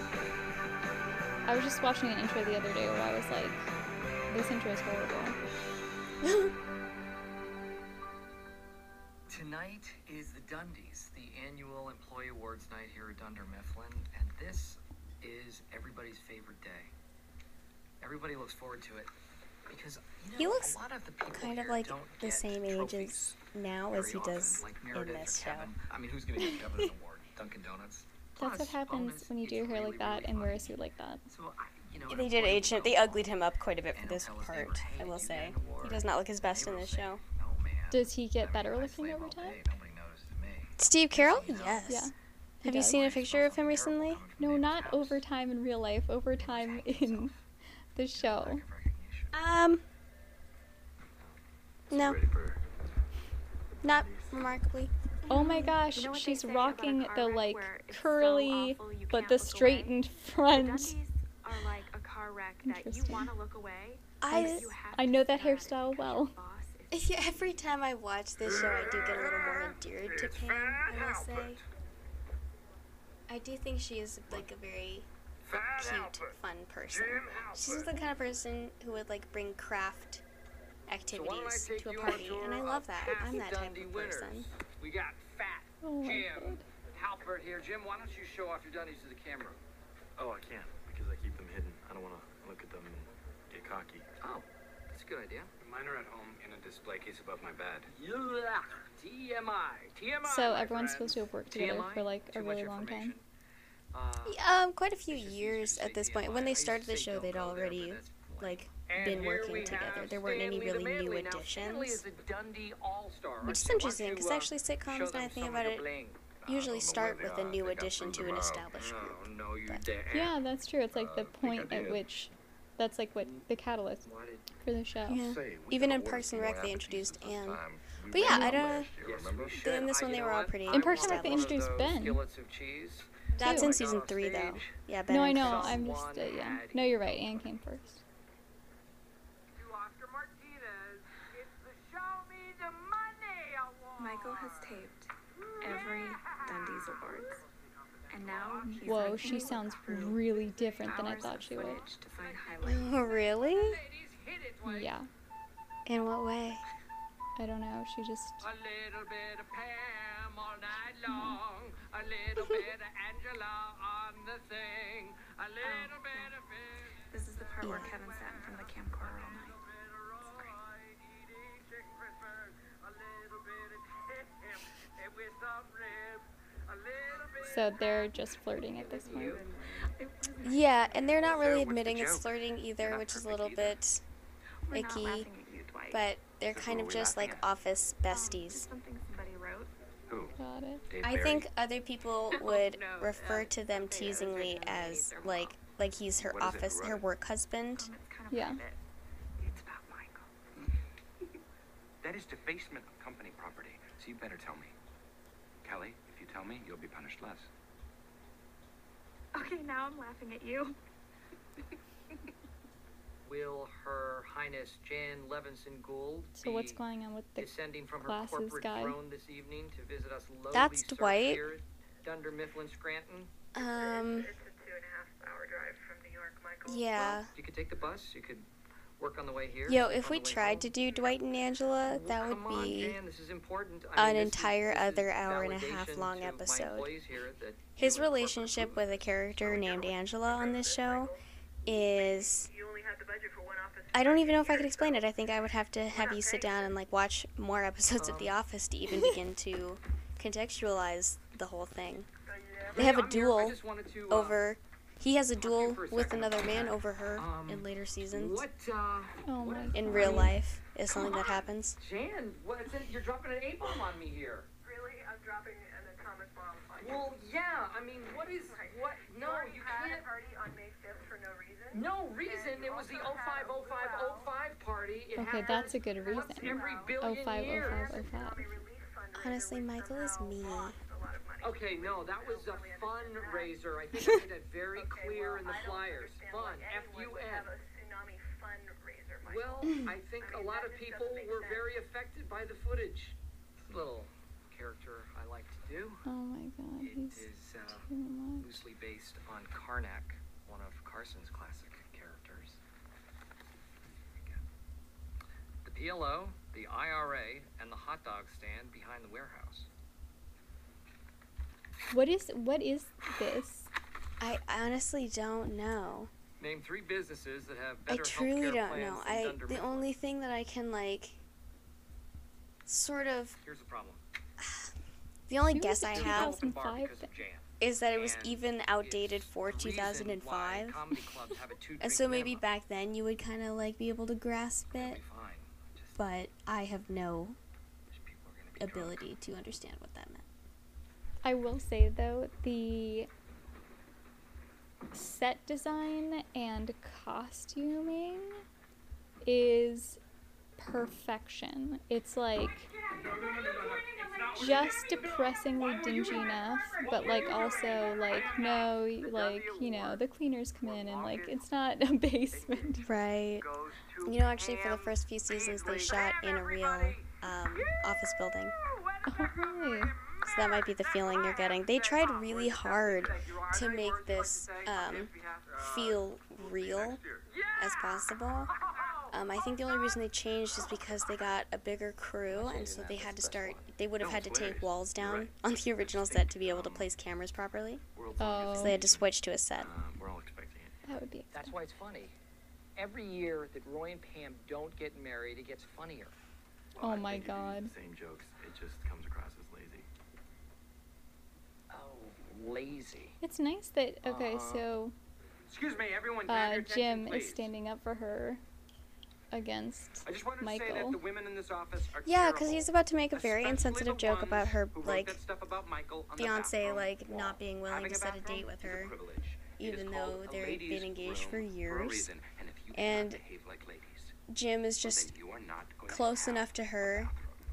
I was just watching an intro the other day where I was like, this intro is horrible. *laughs* Tonight is the Dundies, the annual employee awards night here at Dunder Mifflin, and this is everybody's favorite day. Everybody looks forward to it because you know, He looks a lot of the people kind of like the same age as now as he often, does like in this show. I mean, who's going to get Kevin an *laughs* award? Dunkin' Donuts. That's what happens when you do hair really, like that really and wear a suit like that. So, I, you know, They did employee age him. They go uglied him up quite a bit for this he'll tell his part, I will say. He does not look his best in this show. No, man. Does he get better looking over time? day, Nobody noticed me. Steve Carell? Yes. Yeah. He Have you seen a picture of him recently? No, not over time in real life. Over time in the show. Lack of recognition. Um, no, not remarkably. Oh my gosh, You know she's say about a rocking the like where it's so curly awful but the look away? straightened The front. Are like a car wreck that you Interesting. want to look away. I- you have I know that stare at it hairstyle because your well. Boss is Yeah, every time I watch this show, I do get a little more endeared to Pam. I must say, I do think she is like a very cute, fun person. She's the kind of person who would like bring craft So why don't I activities take to a party, and I love that. I'm that type of person. We got Fat Oh my Jim god. Halpert here. Jim, why don't you show off your Dundies to the camera? Oh, I can't because I keep them hidden. I don't want to look at them and get cocky. Oh, that's a good idea. Mine are at home in a display case above my bed. Yeah, TMI. TMI. So my everyone's supposed to have worked together TMI? for like a Too really long time. information. Uh, Um, quite a few years at this say point. When they started the show, they'd go there, already like And been working together. There weren't any Stanley the really new Now, Stanley is additions. a Which is Archie, why don't interesting because uh, actually sitcoms, now I think about it, bling? usually start with a new addition to an established group. No, you But- Yeah, that's true. It's like the Uh, point at which that's like what the catalyst Why did for the show. Yeah. Even in Parks and Rec, they introduced this Anne. But yeah, went I don't- last year, Yes, remember? In this one, they were all pretty In Parks and Rec, they introduced Ben. Skillets of cheese. That's in season three, though. Yeah, Ben No, I know. I'm just uh, yeah. No, you're right. Anne came first. to Oscar Martinez. It's the Show Me the Money Award. Michael has taped every Dundies Awards. And now he's Whoa, she sounds really different than I thought she would. to find. Oh, *laughs* really? Yeah, In what way? I don't know. She just A little bit of Pam all night long. A little *laughs* bit of Angela on the thing. A little bit of Phil. This is the part where Kevin sat in front of the camcorder all night. Roy, eating chicken crispers. A little bit of Tim *laughs* and with some ribs. A little bit so they're just flirting at this point. Yeah, and they're not really admitting it's flirting either, which is a little bit We're icky, laughing at you, Dwight. but they're kind of just like at? office Um, besties. something somebody wrote. Who? Got it. I think other people *laughs* would no, refer uh, to them they- they teasingly didn't as like mom. like he's her What is it? office, Who her work husband. Um, it's kind of Yeah. private. It's about Michael. *laughs* that is defacement of company property, so you better tell me. Kelly, if you tell me, you'll be punished less. Okay, now I'm laughing at you. *laughs* Will Her Highness Jan Levinson Gould So what's going on with the descending from her corporate guy? throne this evening to visit us lowly That's Dwight. here at Dunder Mifflin Scranton? Um, It's a two and a half hour drive from New York, Michael. yeah. You could take the bus. You could work on the way here. Yo, if we tried home. to do Dwight and Angela, Well, that would come on, be Jan, this is important. I an mean, this entire this is other hour and a half long episode. employees here that his you and corporate relationship with a character named Angela on this show is You only have the budget for one office. I don't even know if I could explain it. I think I would have to have you sit down and like watch more *laughs* episodes of The. Office to even begin to contextualize the whole thing. They have a I'm here. I duel just wanted to, uh, over he has a talk to you duel with another man over her Um, in later seasons. Uh, Oh my In real life is something that happens. Jan, what is it? You're dropping an A-bomb on me here. Really? I'm dropping an atomic bomb on you. Well, yeah, I mean, what is, what, no, already you had can't, a party on May 5th for no reason. it was the 050505 party. It Okay, that's a good reason. every Oh billion five oh years. five oh five. Tsunami Honestly, Michael is me. lost a lot of money. Okay, no, that was a fundraiser. I think *laughs* I made that very clear in the flyers. Fun, why F-U-N. tsunami fundraiser, Michael. Well, I think a lot of people were very affected by the footage. Little character I like to do. Oh my god, It he's is uh, too much. loosely based on Karnak, one of Carson's classic characters. The PLO, the IRA, and the hot dog stand behind the warehouse. What is what is this? I honestly don't know. Name three businesses that have better I truly don't plans know. I Dunder the Mifflin. only thing that I can like sort of Here's the problem. *sighs* the only Maybe guess I have Open bar 2005 because of Jan. Is that it was even outdated for the reason why 2005. comedy clubs have a two *laughs* And so maybe back then you would kind of like be able to grasp It'll it, be fine. Just but I have no ability to understand what that meant. I will say though, the set design and costuming is perfection. It's like just depressingly dingy enough, but like also like no, like you know the cleaners come in and like it's not a *laughs* basement. Right. You know, actually, for the first few seasons, they shot in a real um, office building. Oh really? So that might be the feeling you're getting. They tried really hard to make this um, feel real as possible. Um, I think the only reason they changed is because they got a bigger crew, and so they had to start. They would have had to take walls down *laughs* on the original set to be able to place cameras properly. Oh, So they had to switch to a set. Um, we're all expecting it. that would be. That's why it's funny. Every year that Roy and Pam don't get married, it gets funnier. Oh I my think if you use God. the Same jokes. It just comes across as lazy. Oh, lazy. It's nice that okay, Uh, so Excuse me, everyone. can I have uh, your attention, Jim is standing up for her against I just wanted to say that Michael. the women in this office are Yeah, because he's about to make a very insensitive joke about her, like, that stuff about Michael on the fiance, bathroom like, wall. not being willing Having to a set a date with her, privilege. It is even though they've been engaged for room For years. reason. And if you And like ladies, Jim is just then you are not going to close enough to her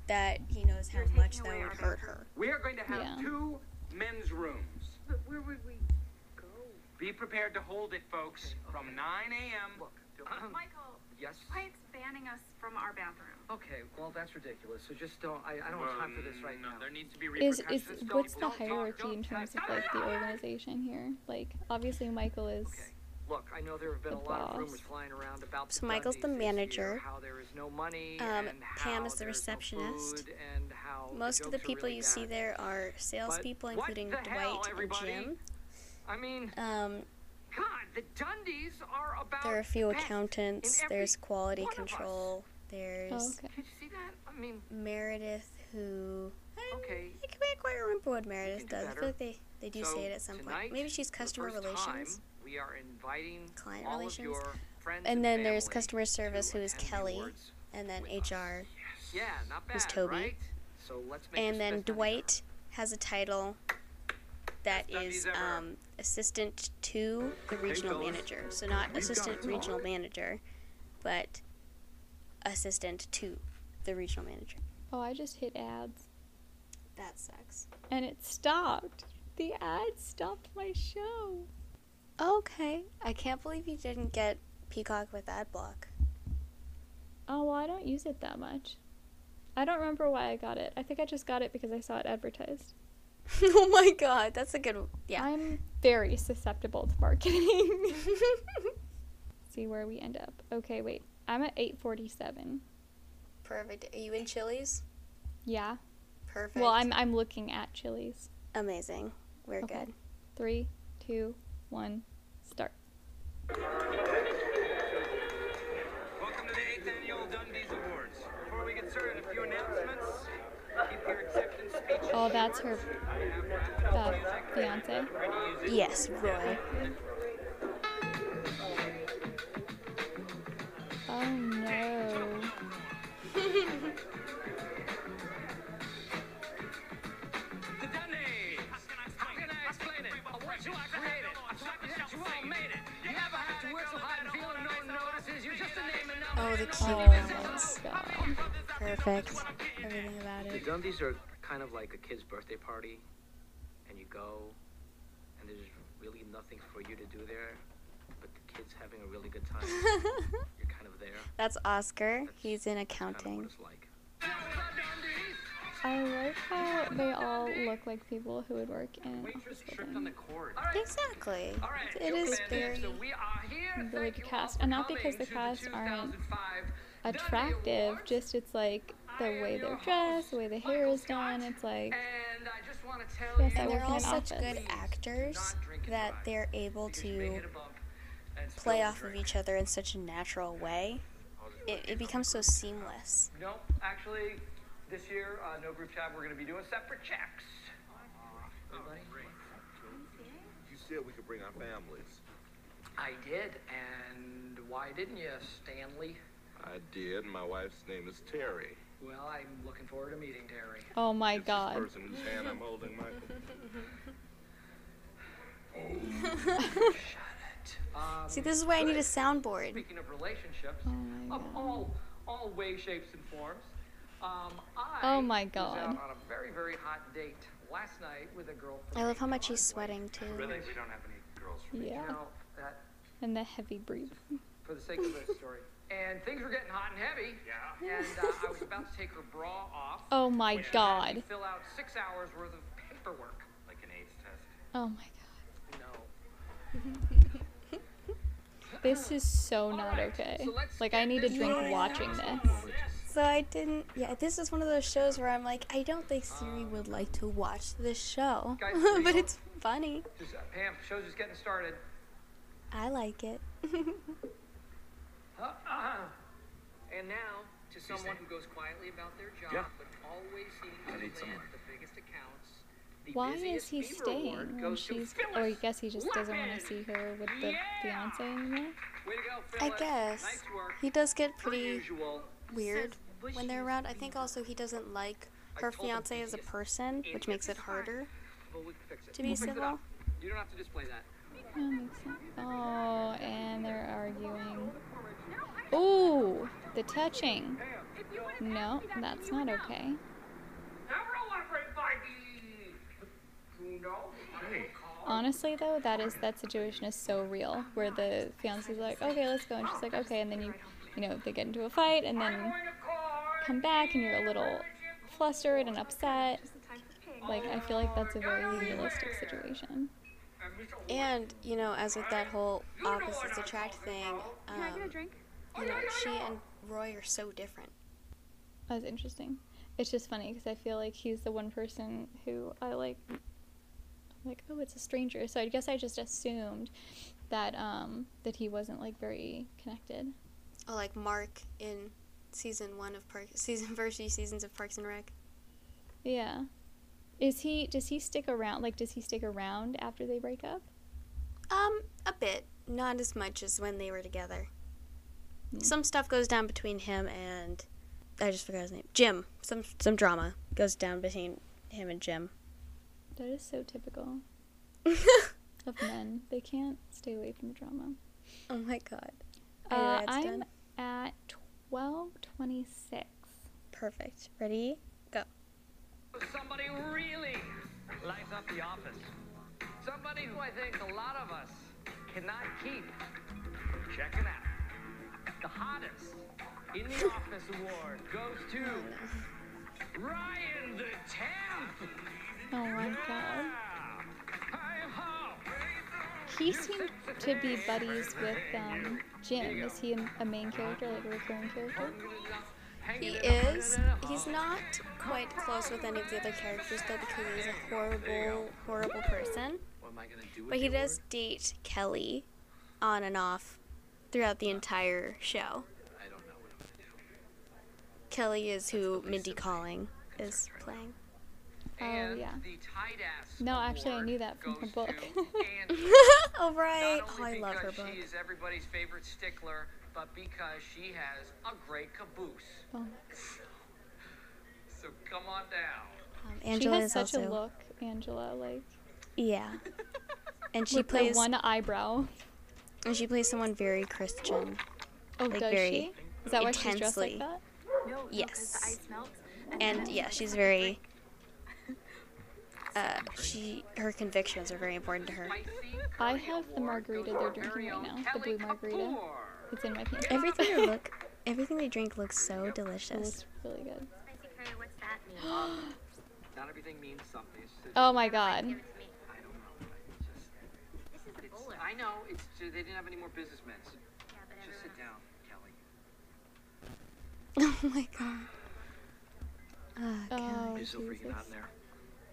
that he knows how much that would hurt her. We are going to have Yeah. two men's rooms. But where would we go? Be prepared to hold it, folks, from 9 a.m. *clears throat* Michael, yes. Dwight's banning us from our bathroom. Okay, well that's ridiculous. So just don't. I, I don't have time for this right no, now. There needs to be is repercussions. is Don't- what's the don't talk, hierarchy in terms of like the organization here? Like obviously Michael is Okay. Look, I know there have been The a lot of rumors flying around about. So the Michael's the Dundies year, manager. how there is no money. Um, and Pam is the there's no receptionist. food and how Most of the people really you see there are salespeople, what including the hell, Dwight and? Jim. I mean, Um, God, the Dundies are about. there are a few accountants. There's quality one us. control. There's oh, okay. Did you see that? I mean, Meredith, who I, Okay. I can't quite remember what Meredith do does. I feel like they, they do so say it at some point. Maybe she's customer relations. Time, we are inviting Client all relations. Of your friends And then there's customer service, who is Kelly, and then with us. HR. Yeah, not bad. who's Toby. Right? So let's make And then best on each Dwight has a title that Best is Dundies ever. um, assistant to the regional manager. So not assistant regional manager, but assistant to the regional manager. Oh, I just hit ads That sucks. and it stopped. The ad stopped my show. Okay. I can't believe you didn't get Peacock with ad block. Oh well, I don't use it that much. I don't remember why I got it. I think I just got it because I saw it advertised. *laughs* oh my god, that's a good one. yeah. I'm very susceptible to marketing. *laughs* See where we end up. Okay, wait. I'm at 847. Perfect. Are you in Chili's? Yeah. Perfect. Well, I'm I'm looking at Chili's. amazing. We're Okay. good. Three, two, one, start. Welcome to the 8th Annual Dundies Awards. Before we get started, a few announcements. Keep your acceptance speeches Oh, that's her short. We have rapid uh, fiance. Ready to use it. Yes, Roy. Oh no. The Dundies! How can I explain it? A word you I created. A something that you all made it. You never have to work so hard and feel no notices. You're just a name and number. Oh, the Oh cuteness. god. Perfect. Everything about it. Dundies are kind of like a kid's birthday party, and you go, and there's really nothing for you to do there, but the kid's having a really good time. *laughs* You're kind of there. That's Oscar. That's He's in Kind of accounting. like. I like how they all look like people who would work in office the building. Exactly. All right, It is okay, very. so we. Really good cast. And not because the coming cast aren't Attractive, just it's like the way they're dressed, the way the hair is done. It's like And I just want to tell Yes, you, I And work they're in all an such office. good actors not drink and that they're able because you may to hit a bump and spill play off of each other in such a natural way. It, it becomes so seamless. No, actually, this year, uh, no group chat. We're going to be doing separate checks. Everybody? You said we could bring our families. I did, and why didn't you, Stanley? I did. My wife's name is Terry. Well, I'm looking forward to meeting Terry. Oh my It's god. This person whose hand I'm holding, Michael. *laughs* Um, See, this is why I need a soundboard. Speaking of relationships, Oh my of god. all all ways, shapes, and forms, um, I Oh my was God. out on a very very hot date last night with a girl. From I love how much he's sweating too. Really, we don't have any girls from Yeah. You know that And the heavy breathe. for the sake of this story. And things were getting hot and heavy. Yeah. And uh, I was about to take her bra off. Oh my when she had god. Fill out six hours worth of paperwork. Like an AIDS test. Oh my god. No. *laughs* This is so not Alright, okay. so Like I need a drink Yeah. watching this. So I didn't. Yeah, this is one of those shows where I'm like, I don't think Siri would like to watch this show, Guys, *laughs* but it's funny. Just, uh, Pam, show's just getting started. I like it. *laughs* Uh-huh. And now, to someone who goes quietly about their job, Yeah. but always seems I to land someone. the biggest accounts. The Why is he staying Award when she's? Or I guess he just doesn't want to see her with the Yeah. fiance anymore. Way to go, I guess Nice work. he does get pretty usual. weird when they're around. I think also he doesn't like her fiance as a person, which makes it harder But we can fix it. to be We'll fix it civil. You don't have to display that. That makes sense. Oh, and they're arguing. Ooh, the touching. No, that's not okay. Honestly, though, that is that situation is so real, where the fiance's like, "Okay, let's go," and she's like, "Okay," and then you, you know, they get into a fight, and then come back, and you're a little flustered and upset. Like, I feel like that's a very realistic situation. And you know, as with that whole opposites attract thing, um, you know, she and Roy are so different. That's interesting. It's just funny because I feel like he's the one person who I like. I'm Like, oh, it's a stranger. So I guess I just assumed that um that he wasn't like very connected. Oh, like Mark in season one of Park, season *laughs* first few seasons of Parks and Rec. Yeah. Is he? Does he stick around? Like, does he stick around after they break up? Um, a bit, not as much as when they were together. Hmm. Some stuff goes down between him and I just forgot his name. Jim. Some some drama goes down between him and Jim. That is so typical *laughs* of men. They can't stay away from the drama. oh my god. Are your Uh, ads I'm done? at twelve twenty six. Perfect. Ready? Go. Somebody really lights up the office. Somebody who I think a lot of us cannot keep. Check it out. The hottest in the office award goes to Ryan the Tenth. Oh my god. He seemed to be buddies with um, Jim. Is he a, main character, like a recurring character? He is. He's not quite close with any of the other characters though because he's a horrible, horrible person. What am I gonna do with But he does date Kelly on and off throughout the entire show. award? I don't know what I'm gonna do. Kelly is who Mindy Kaling is playing. Oh, And yeah. the tight ass No, actually, I knew that from her book. to *laughs* Angie. oh right. Not Oh, I only love her because book. she is everybody's favorite stickler, but because she has a great caboose. Oh. So come on down. Um, She Angela has is such also a look, Angela. Like yeah, and *laughs* she with plays the one eyebrow. And she plays someone very Christian. Oh, Like, does very she? Is that why she's dressed like intensely. that? No, Yes. melts. And yeah, she's very. Uh, she her convictions are very important to her. I have the margarita they're drinking right now, the blue margarita. It's in my pantry. Everything they look, *laughs* everything they drink looks so It delicious. looks really good. Spicy curry, what's that mean? *gasps* Not everything means something. It's just, Oh my god. Give it to me. I don't know. It's just, This is it's, bowler. I know. It's just, they didn't have any more businessmen. So Yeah, but just sit down, Kelly. *laughs* Oh my god. Ah, Oh, God. He's so freaking Jesus. hot in there.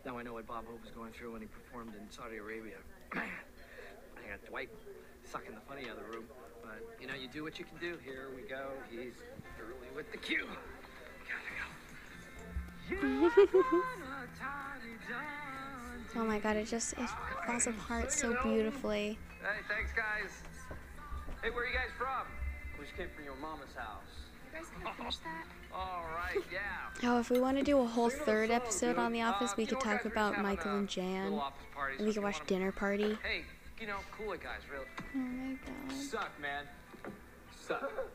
Now I know what Bob Hope was going through when he performed in Saudi Arabia. Man, *clears throat* I got Dwight sucking the funny out of the room. But, you know, you do what you can do. Here we go. He's early with the cue. *laughs* Oh my god, it just it falls apart so beautifully. Hey, thanks, guys. Hey, where are you guys from? We just came from your mama's house. You guys gonna finish that? All right, yeah. *laughs* Oh, if we want to do a whole So you know third what episode good? on The Office, Uh, we could talk guys, we're just about Michael and Jan, party, and we if could watch wanna- Dinner Party. Hey, you know, cool it, guys. Really. Oh my god. Suck, man. Suck. *laughs*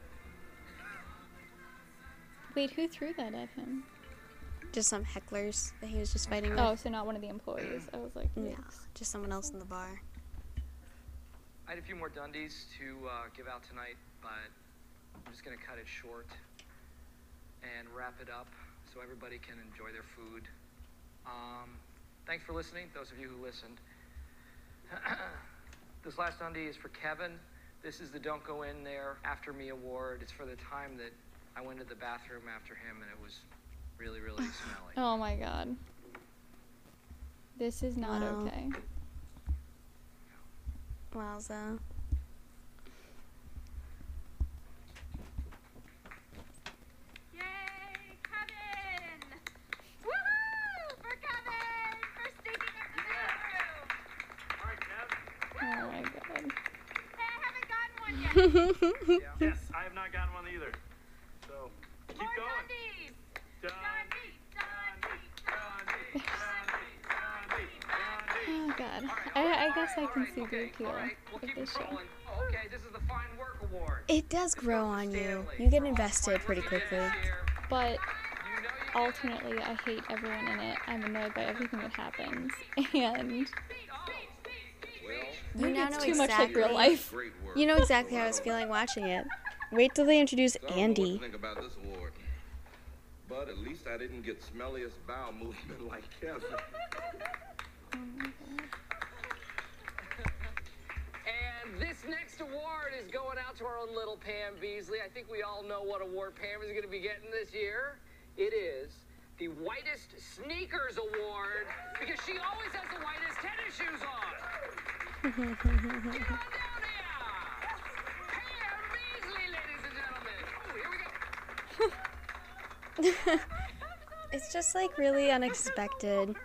Wait, who threw that at him? Just some hecklers that he was just fighting with. Oh, so not one of the employees. I was like, No, just someone else in the bar. I had a few more Dundies to uh, give out tonight, but I'm just gonna cut it short and wrap it up so everybody can enjoy their food. Um, thanks for listening, those of you who listened. *clears throat* this last Dundie is for Kevin. This is the Don't Go In There After Me award. It's for the time that I went to the bathroom after him and it was really, really *laughs* smelly. Oh my god. This is not Wow. okay. Wowza. Yay, Kevin! Woohoo! For Kevin! For sneaking up the bathroom! Oh my god. Hey, I haven't gotten one yet. *laughs* Yes, I have not gotten one either. So, keep More going. Dundies! Dundee, Dundee! Dundee! Dundee, Dundee, Dundee, Dundee. Oh god. I, I guess I can see the appeal all right, we'll of this it show. rolling. Okay, this is the Fine Work Award. It does grow on you. You get invested pretty work he did quickly. But You know you did. alternately, I hate everyone in it. I'm annoyed by everything that happens. *laughs* And You now it's know too much like real exactly- life. You know exactly how I I was feeling watching it. *laughs* Wait till they introduce I don't know what Andy. to think about this award. But at least I didn't get smelliest bowel movement *laughs* like Kevin. This next award is going out to our own little Pam Beesly. I think we all know what award Pam is going to be getting this year. It is the Whitest Sneakers Award because she always has the whitest tennis shoes on. Get on down here. Pam Beesly, ladies *laughs* and gentlemen. Oh, here we go. It's just like really unexpected.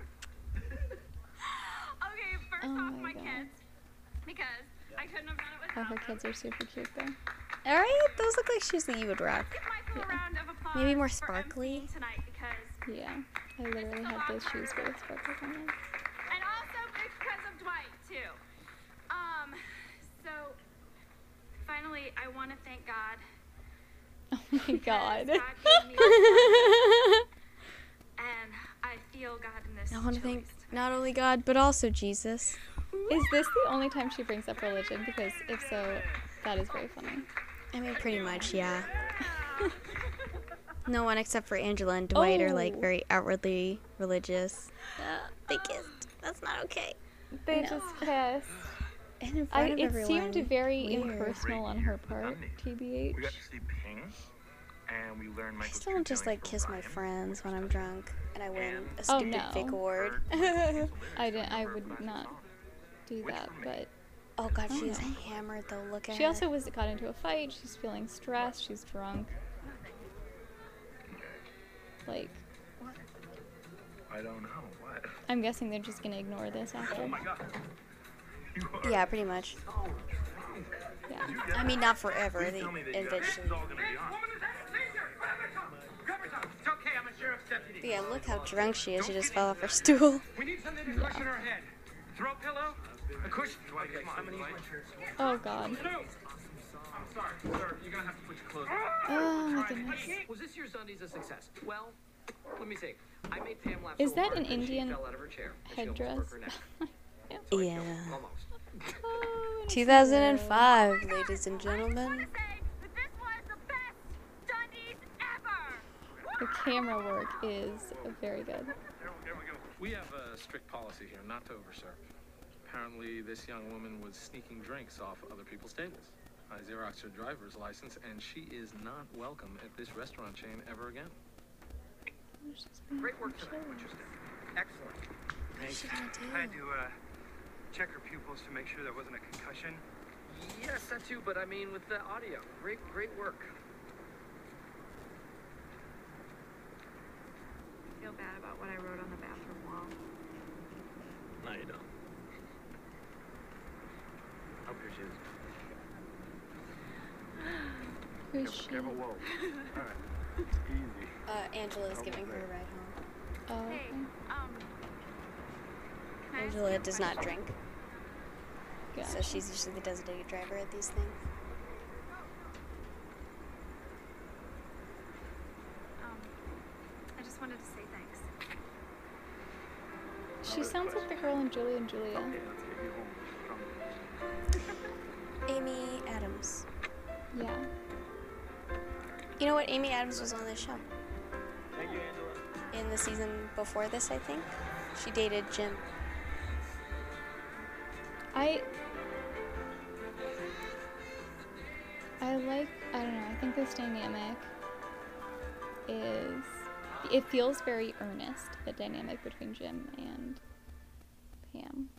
Couldn't have done it Oh, her kids are super cute though. Alright, those look like shoes that you would rock. Give Michael a Yeah. round of applause Maybe more sparkly? tonight because Yeah. I literally have those shoes with sparkles on them. And also because of Dwight too. Um, so finally, I want to thank God. Oh my god. God gave me this *laughs* and I feel God in this I want to thank not only God, but also Jesus. Is this the only time she brings up religion? Because if so, that is very funny. I mean, pretty much, yeah. No one except for Angela and Dwight are like Oh. very outwardly religious. Uh, they kissed. That's not okay. They No. just kissed. And *sighs* in I, front of it everyone. seemed very Weird. impersonal on her part, TBH. We got to see Ping, and we learned I still don't just like kiss for my friends when I'm drunk and I win a Oh, stupid no. fake award. *laughs* I didn't. I would not songs. Do Which that, but Oh god, Oh, she's no. hammered though. Look at she her. also was got into a fight. She's feeling stressed. She's drunk. Like, I don't know what. I'm guessing they're just gonna ignore this oh after. Oh my god. Yeah, pretty much. Yeah. I mean, not forever. Please They tell me that you got- this eventually. is all gonna be on. It's okay, I'm a sheriff's deputy. But yeah, look how drunk she is. She just fell off her stool. *laughs* We need something to cushion her head. Throw pillow? A cushion? Okay, come on, I'm gonna use my shirt. Oh god. I'm sorry, sir. You're gonna have to put your clothes on. Oh my goodness. Was this year's Undies a success? Well, let me see. I made Pam laugh Is so that an Indian fell out of her chair and she almost Headdress. broke her. *laughs* Yeah. *laughs* Oh, and it's 2005, ladies and gentlemen. say that this was the best Dundies ever. The camera work is very good. We have a strict policy here not to overserve. Apparently, this young woman was sneaking drinks off other people's tables. I Xeroxed her driver's license, and she is not welcome at this restaurant chain ever again. Great work tonight, Winchester. Excellent. What's she gonna I had do? to uh, check her pupils to make sure there wasn't a concussion. Yes, that too, but I mean with the audio. Great, great work. I feel bad about what I wrote on the bathroom wall. No, you don't. Up your shoes. Who's careful, she? careful. Whoa. All right. Easy. Uh, Angela's giving her a ride home. Oh, Hey, okay. um. can I ask you Angela a does not question? drink, so she's usually the designated driver at these things. Um, I just wanted to say thanks. She sounds like the girl in Julie and Julia. Okay, let's get you home. Come. Amy Adams. Yeah. You know what? Amy Adams was on this show Thank you, Angela. in the season before this, I think. She dated Jim. I I like I don't know, I think this dynamic is it feels very earnest, the dynamic between Jim and Pam.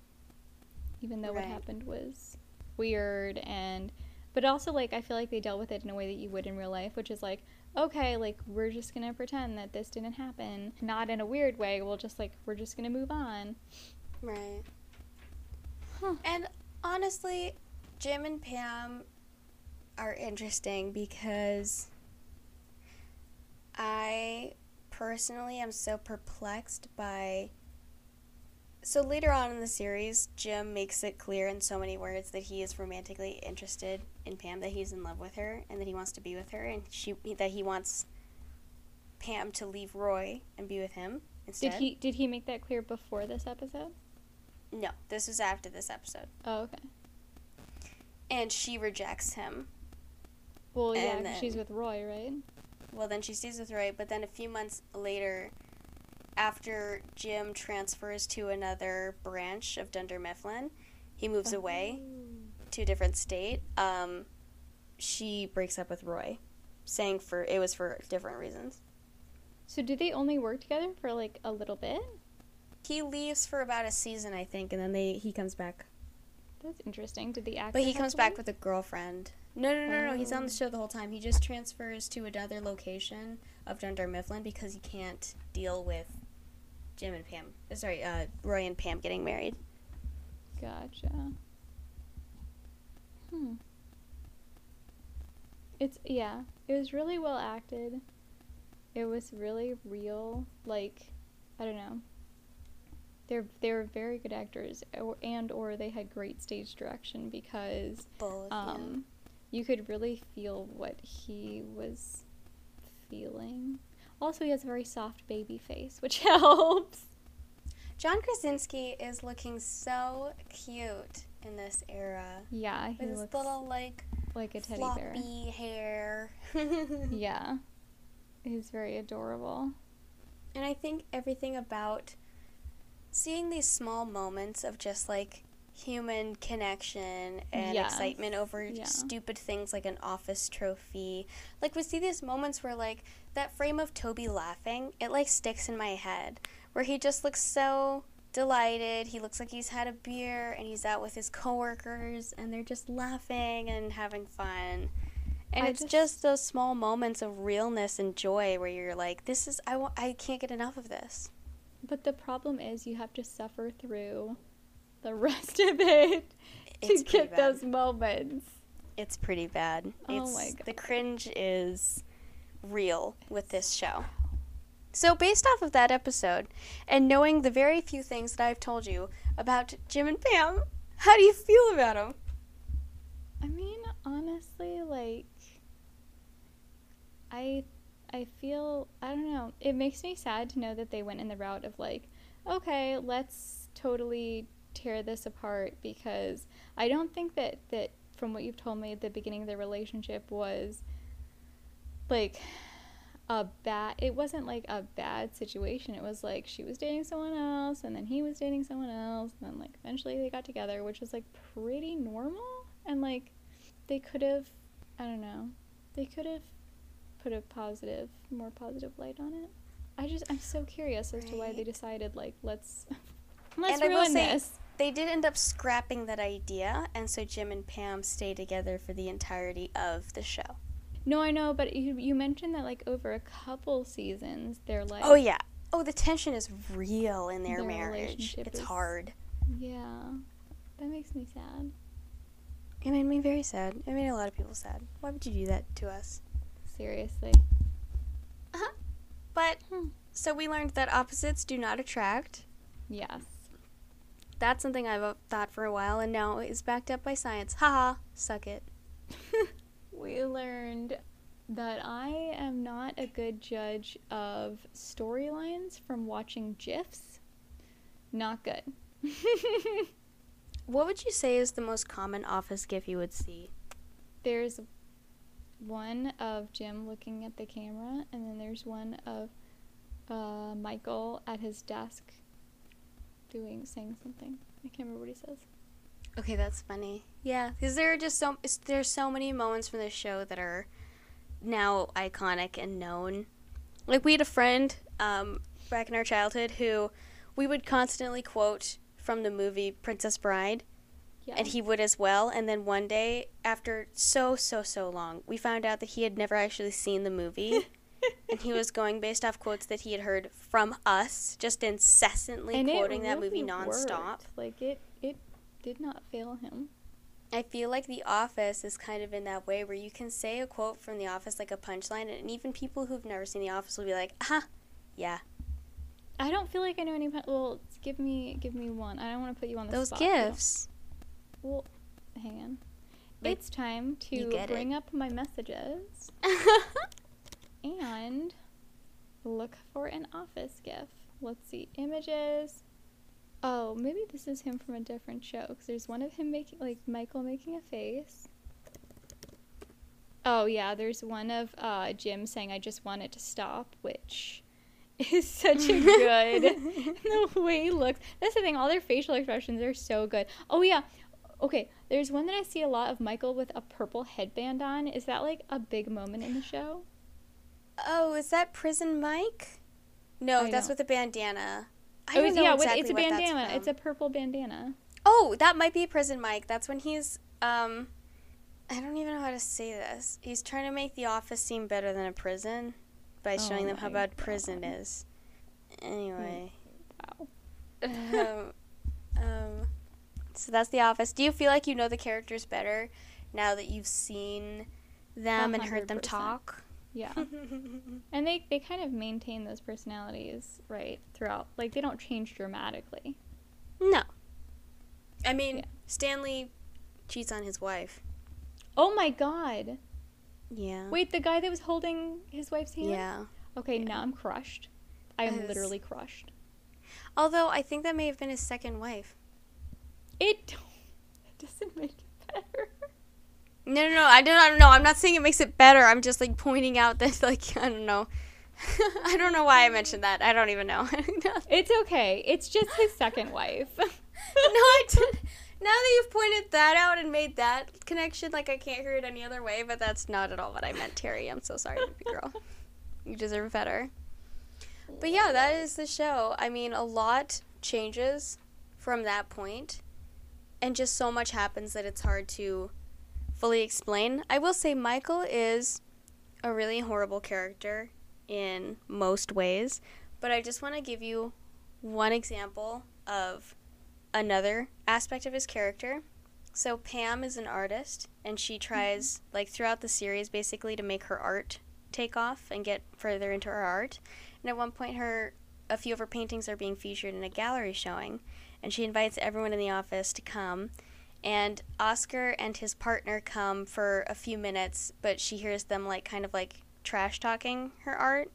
Even though what happened was weird and but also like I feel like they dealt with it in a way that you would in real life, which is like, okay, like we're just gonna pretend that this didn't happen. Not in a weird way, we'll just like we're just gonna move on. Right. Huh. And honestly, Jim and Pam are interesting because I personally am so perplexed by. So later on in the series, Jim makes it clear in so many words that he is romantically interested in Pam, that he's in love with her, and that he wants to be with her, and she that he wants Pam to leave Roy and be with him instead. Did he did he make that clear before this episode? No, this was after this episode. Oh, okay. and she rejects him. Well, yeah, 'cause she's with Roy, right? Well, then she stays with Roy, but then a few months later, after Jim transfers to another branch of Dunder Mifflin, he moves away to a different state. Um, she breaks up with Roy, saying for it was for different reasons. So do they only work together for like a little bit? He leaves for about a season, I think, and then they he comes back. That's interesting. Did the actor? But he comes back with a girlfriend. No, no, no, no. He's on the show the whole time. He just transfers to another location of Dunder Mifflin because he can't deal with Jim and Pam. uh, Sorry, uh, Roy and Pam getting married. Gotcha. Hmm. It's yeah. It was really well acted. It was really real. Like, I don't know. They're they're very good actors, or, and or they had great stage direction because Both. um, you could really feel what he was feeling. Also, he has a very soft baby face, which *laughs* helps. John Krasinski is looking so cute in this era. Yeah, he With his looks little like like a teddy floppy bear. hair. *laughs* Yeah, he's very adorable. And I think everything about seeing these small moments of just like human connection and excitement over Yeah. stupid things like an office trophy. Like we see these moments where like that frame of Toby laughing, it like sticks in my head where he just looks so delighted. He looks like he's had a beer and he's out with his coworkers and they're just laughing and having fun. And I it's just, just- those small moments of realness and joy where you're like, this is I wa- I can't get enough of this. But the problem is you have to suffer through the rest of it It's to get bad. those moments. It's pretty bad. Oh It's, my The cringe is real with this show. So, based off of that episode, and knowing the very few things that I've told you about Jim and Pam, how do you feel about them? I mean, honestly, like I I feel I don't know. It makes me sad to know that they went in the route of like, okay, let's totally tear this apart because I don't think that that from what you've told me at the beginning of the relationship was like a bad it wasn't like a bad situation. It was like she was dating someone else and then he was dating someone else and then like eventually they got together which was like pretty normal. And like they could have i don't know they could have put a positive more positive light on it. I just i'm so curious as to why they decided like let's *laughs* let's And ruin say- this They did end up scrapping that idea, and so Jim and Pam stay together for the entirety of the show. no i know but you, you mentioned that like over a couple seasons they're like Oh, yeah. Oh, the tension is real in their, Their marriage. It's is- hard. yeah that makes me sad It made me very sad. It made a lot of people sad. Why would you do that to us? Seriously. But Hmm. so we learned that opposites do not attract. Yes. That's something I've uh, thought for a while, and now is backed up by science. Haha, suck it. *laughs* we learned that I am not a good judge of storylines from watching GIFs. Not good. *laughs* What would you say is the most common office gif you would see? there's one of Jim looking at the camera, and then there's one of uh, Michael at his desk doing saying something. I can't remember what he says. Okay, that's funny. Yeah, because there are just so there's so many moments from this show that are now iconic and known. Like we had a friend um, back in our childhood who we would constantly quote from the movie Princess Bride, Yeah. and he would as well. And then one day, after so so so long, we found out that he had never actually seen the movie. *laughs* and he was going based off quotes that he had heard from us, just incessantly and quoting it that movie really nonstop. worked. Like it, it did not fail him. I feel like The Office is kind of in that way where you can say a quote from The Office like a punchline, and even people who've never seen The Office will be like, "Aha, yeah." I don't feel like I know any. pu- Well, give me, give me one. I don't want to put you on the Those spot. gifts. Well, hang on. It's time to get it. bring up my messages *laughs* and look for an office gif. Let's see images. Oh, maybe this is him from a different show because there's one of him making like Michael making a face. Oh yeah, there's one of uh, Jim saying I just want it to stop, which *laughs* is such a good *laughs* *laughs* the way he looks. That's the thing, all their facial expressions are so good. Oh yeah. Okay, there's one that I see a lot of Michael with a purple headband on. Is that like a big moment in the show? Oh, is that Prison Mike? No, I that's know. with a bandana. I oh, don't know yeah, exactly it's a bandana. It's a purple bandana. Oh, that might be Prison Mike. That's when he's um I don't even know how to say this. He's trying to make the office seem better than a prison by Oh showing them how bad prison is. Anyway. Wow. um, *laughs* um, so that's the office. Do you feel like you know the characters better now that you've seen them and heard them talk? Yeah. *laughs* and they they kind of maintain those personalities right throughout. Like they don't change dramatically. no. I mean, Yeah. Stanley cheats on his wife. Oh my god. Yeah. Wait, the guy that was holding his wife's hand? Yeah. Okay, now I'm crushed. I am literally crushed. Although I think that may have been his second wife. It, don't, *laughs* it doesn't make it better. No, no, no. I don't, I don't know. I'm not saying it makes it better. I'm just like pointing out that, *laughs* like, I don't know. *laughs* I don't know why I mentioned that. I don't even know. *laughs* It's okay. It's just his second wife. I didn't. Now that you've pointed that out and made that connection, like I can't hear it any other way, but that's not at all what I meant, Terry. I'm so sorry, baby girl. You deserve better. But yeah, that is the show. I mean, a lot changes from that point, and just so much happens that it's hard to fully explain. I will say Michael is a really horrible character in most ways, but I just want to give you one example of another aspect of his character. So Pam is an artist and she tries mm-hmm. like throughout the series basically to make her art take off and get further into her art. And at one point her a few of her paintings are being featured in a gallery showing and she invites everyone in the office to come and Oscar and his partner come for a few minutes, but she hears them like kind of like trash talking her art.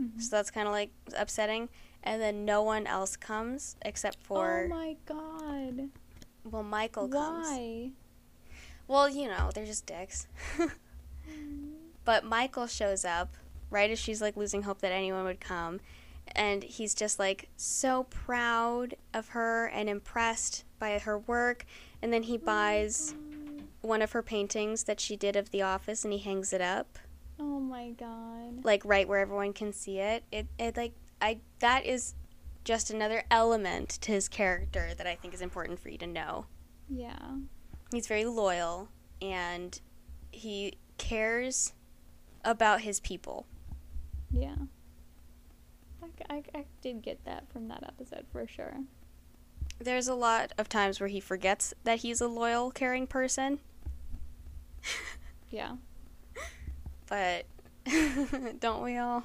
Mm-hmm. So that's kind of like upsetting. And then no one else comes except oh for oh my god. well Michael comes. Why? Well, you know, they're just dicks. *laughs* but Michael shows up right as she's like losing hope that anyone would come. And he's just like so proud of her and impressed by her work. And then he buys one of her paintings that she did of the office and he hangs it up Oh my god. like right where everyone can see it. It it like I that is just another element to his character that I think is important for you to know. Yeah. He's very loyal and he cares about his people. Yeah. I, I, I did get that from that episode for sure. There's a lot of times where he forgets that he's a loyal, caring person Yeah. *laughs* But *laughs* don't we all?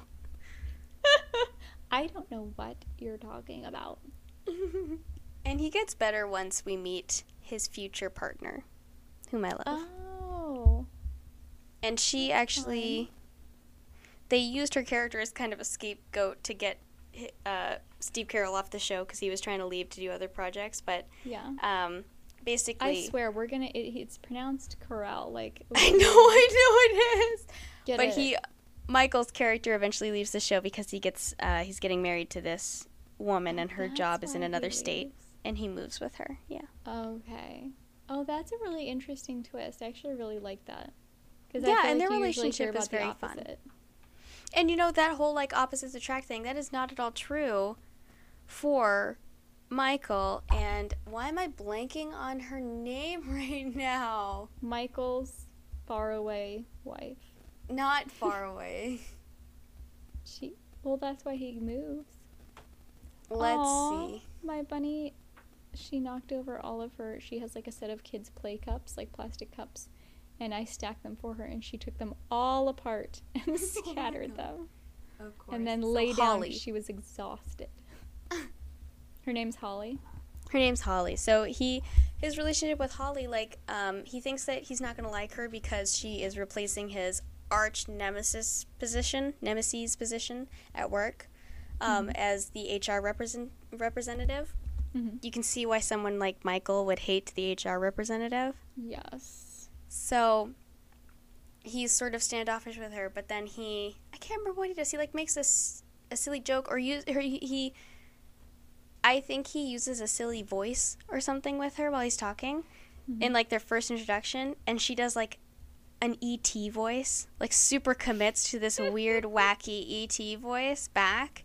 *laughs* I don't know what you're talking about. And he gets better once we meet his future partner, whom I love. Oh. and she actually they used her character as kind of a scapegoat to get uh, Steve Carell off the show because he was trying to leave to do other projects. But Yeah. um, basically, I swear we're gonna. It, it's pronounced Corral. Like. *laughs* I know, I know it is. Get but it. he, Michael's character, eventually leaves the show because he gets uh, he's getting married to this woman, and her That's job is in another state, and he moves with her. Yeah. Okay. Oh, that's a really interesting twist. I actually really like that. Yeah, and like their you usually hear relationship is the very fun. And you know that whole like opposites attract thing that is not at all true for Michael and why am I blanking on her name *laughs* right now? Michael's faraway wife. Not *laughs* far away. She. Well, that's why he moves. Let's Aw, see. My bunny, she knocked over all of her. She has like a set of kids' play cups, like plastic cups, and I stacked them for her, and she took them all apart *laughs* and *laughs* scattered them, Of course. and then So lay down. Holly. She was exhausted. *laughs* her name's Holly. Her name's Holly. So he his relationship with Holly like um he thinks that he's not going to like her because she is replacing his arch nemesis position, nemesis position at work um as the HR represent representative. Mhm. You can see why someone like Michael would hate the HR representative. Yes. So he's sort of standoffish with her, but then he I can't remember what he does. He like makes a silly joke or use or he, he I think he uses a silly voice or something with her while he's talking mm-hmm. in like their first introduction and she does like an ET voice, like super commits to this weird *laughs* wacky ET voice back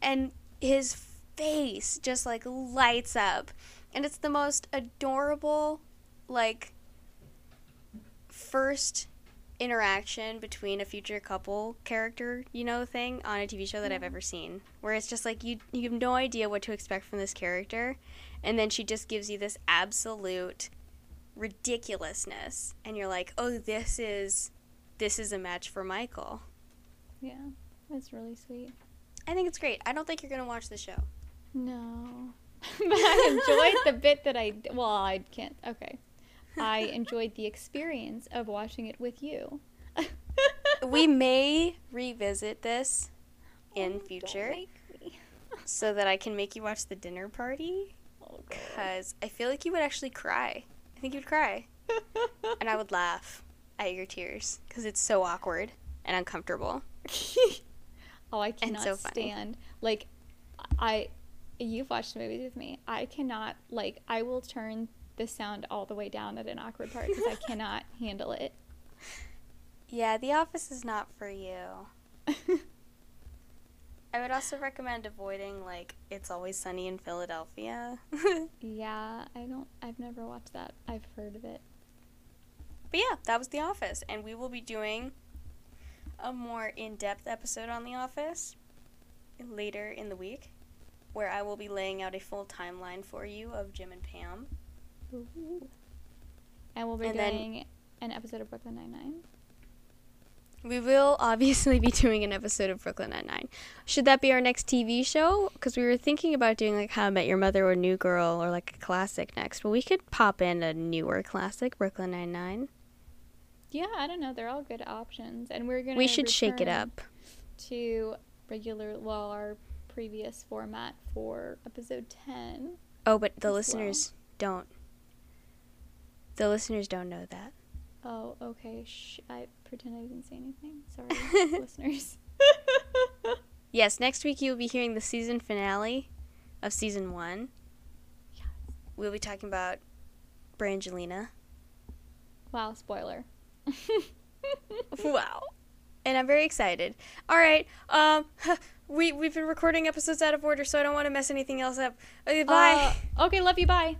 and his face just like lights up and it's the most adorable like first interaction between a future couple character, you know, thing on a TV show that I've mm-hmm. ever seen. Where it's just like you you have no idea what to expect from this character, and then she just gives you this absolute ridiculousness, and you're like, oh, this is this is a match for Michael. Yeah. That's really sweet. I think it's great. I don't think you're gonna watch the show. No. *laughs* but I enjoyed the bit that I. Well, I can't. Okay. I enjoyed the experience of watching it with you. *laughs* we may revisit this in Oh, future *laughs* so that I can make you watch the dinner party. Oh, Because I feel like you would actually cry. I think you'd cry. and I would laugh at your tears because it's so awkward and uncomfortable. *laughs* oh, I cannot so stand. Like, I. You've watched movies with me. I cannot. Like, I will turn the sound all the way down at an awkward part because I *laughs* cannot handle it. Yeah, The Office is not for you. *laughs* I would also recommend avoiding, like, It's Always Sunny in Philadelphia. *laughs* yeah, I don't. I've never watched that. I've heard of it. But yeah, that was The Office, and we will be doing a more in depth episode on The Office later in the week, where I will be laying out a full timeline for you of Jim and Pam. Ooh. And we'll be And doing an episode of Brooklyn Nine Nine. We will obviously be doing an episode of Brooklyn Nine-Nine. Should that be our next TV show? Because we were thinking about doing like How I Met Your Mother or New Girl or like a classic next, but we could pop in a newer classic, Brooklyn Nine-Nine. Yeah, I don't know. They're all good options, and we're gonna. We should shake it up. to regular, well, our previous format for episode ten. Oh, but the as well. listeners don't. The listeners don't know that. Oh, okay. Shh. I pretend I didn't say anything. Sorry, *laughs* listeners. *laughs* Yes, next week you'll be hearing the season finale of season one. Yes. We'll be talking about Brangelina. Wow, spoiler. *laughs* Wow. And I'm very excited. All right. Um we we've been recording episodes out of order, so I don't want to mess anything else up. Okay, bye. Uh, okay, love you. Bye.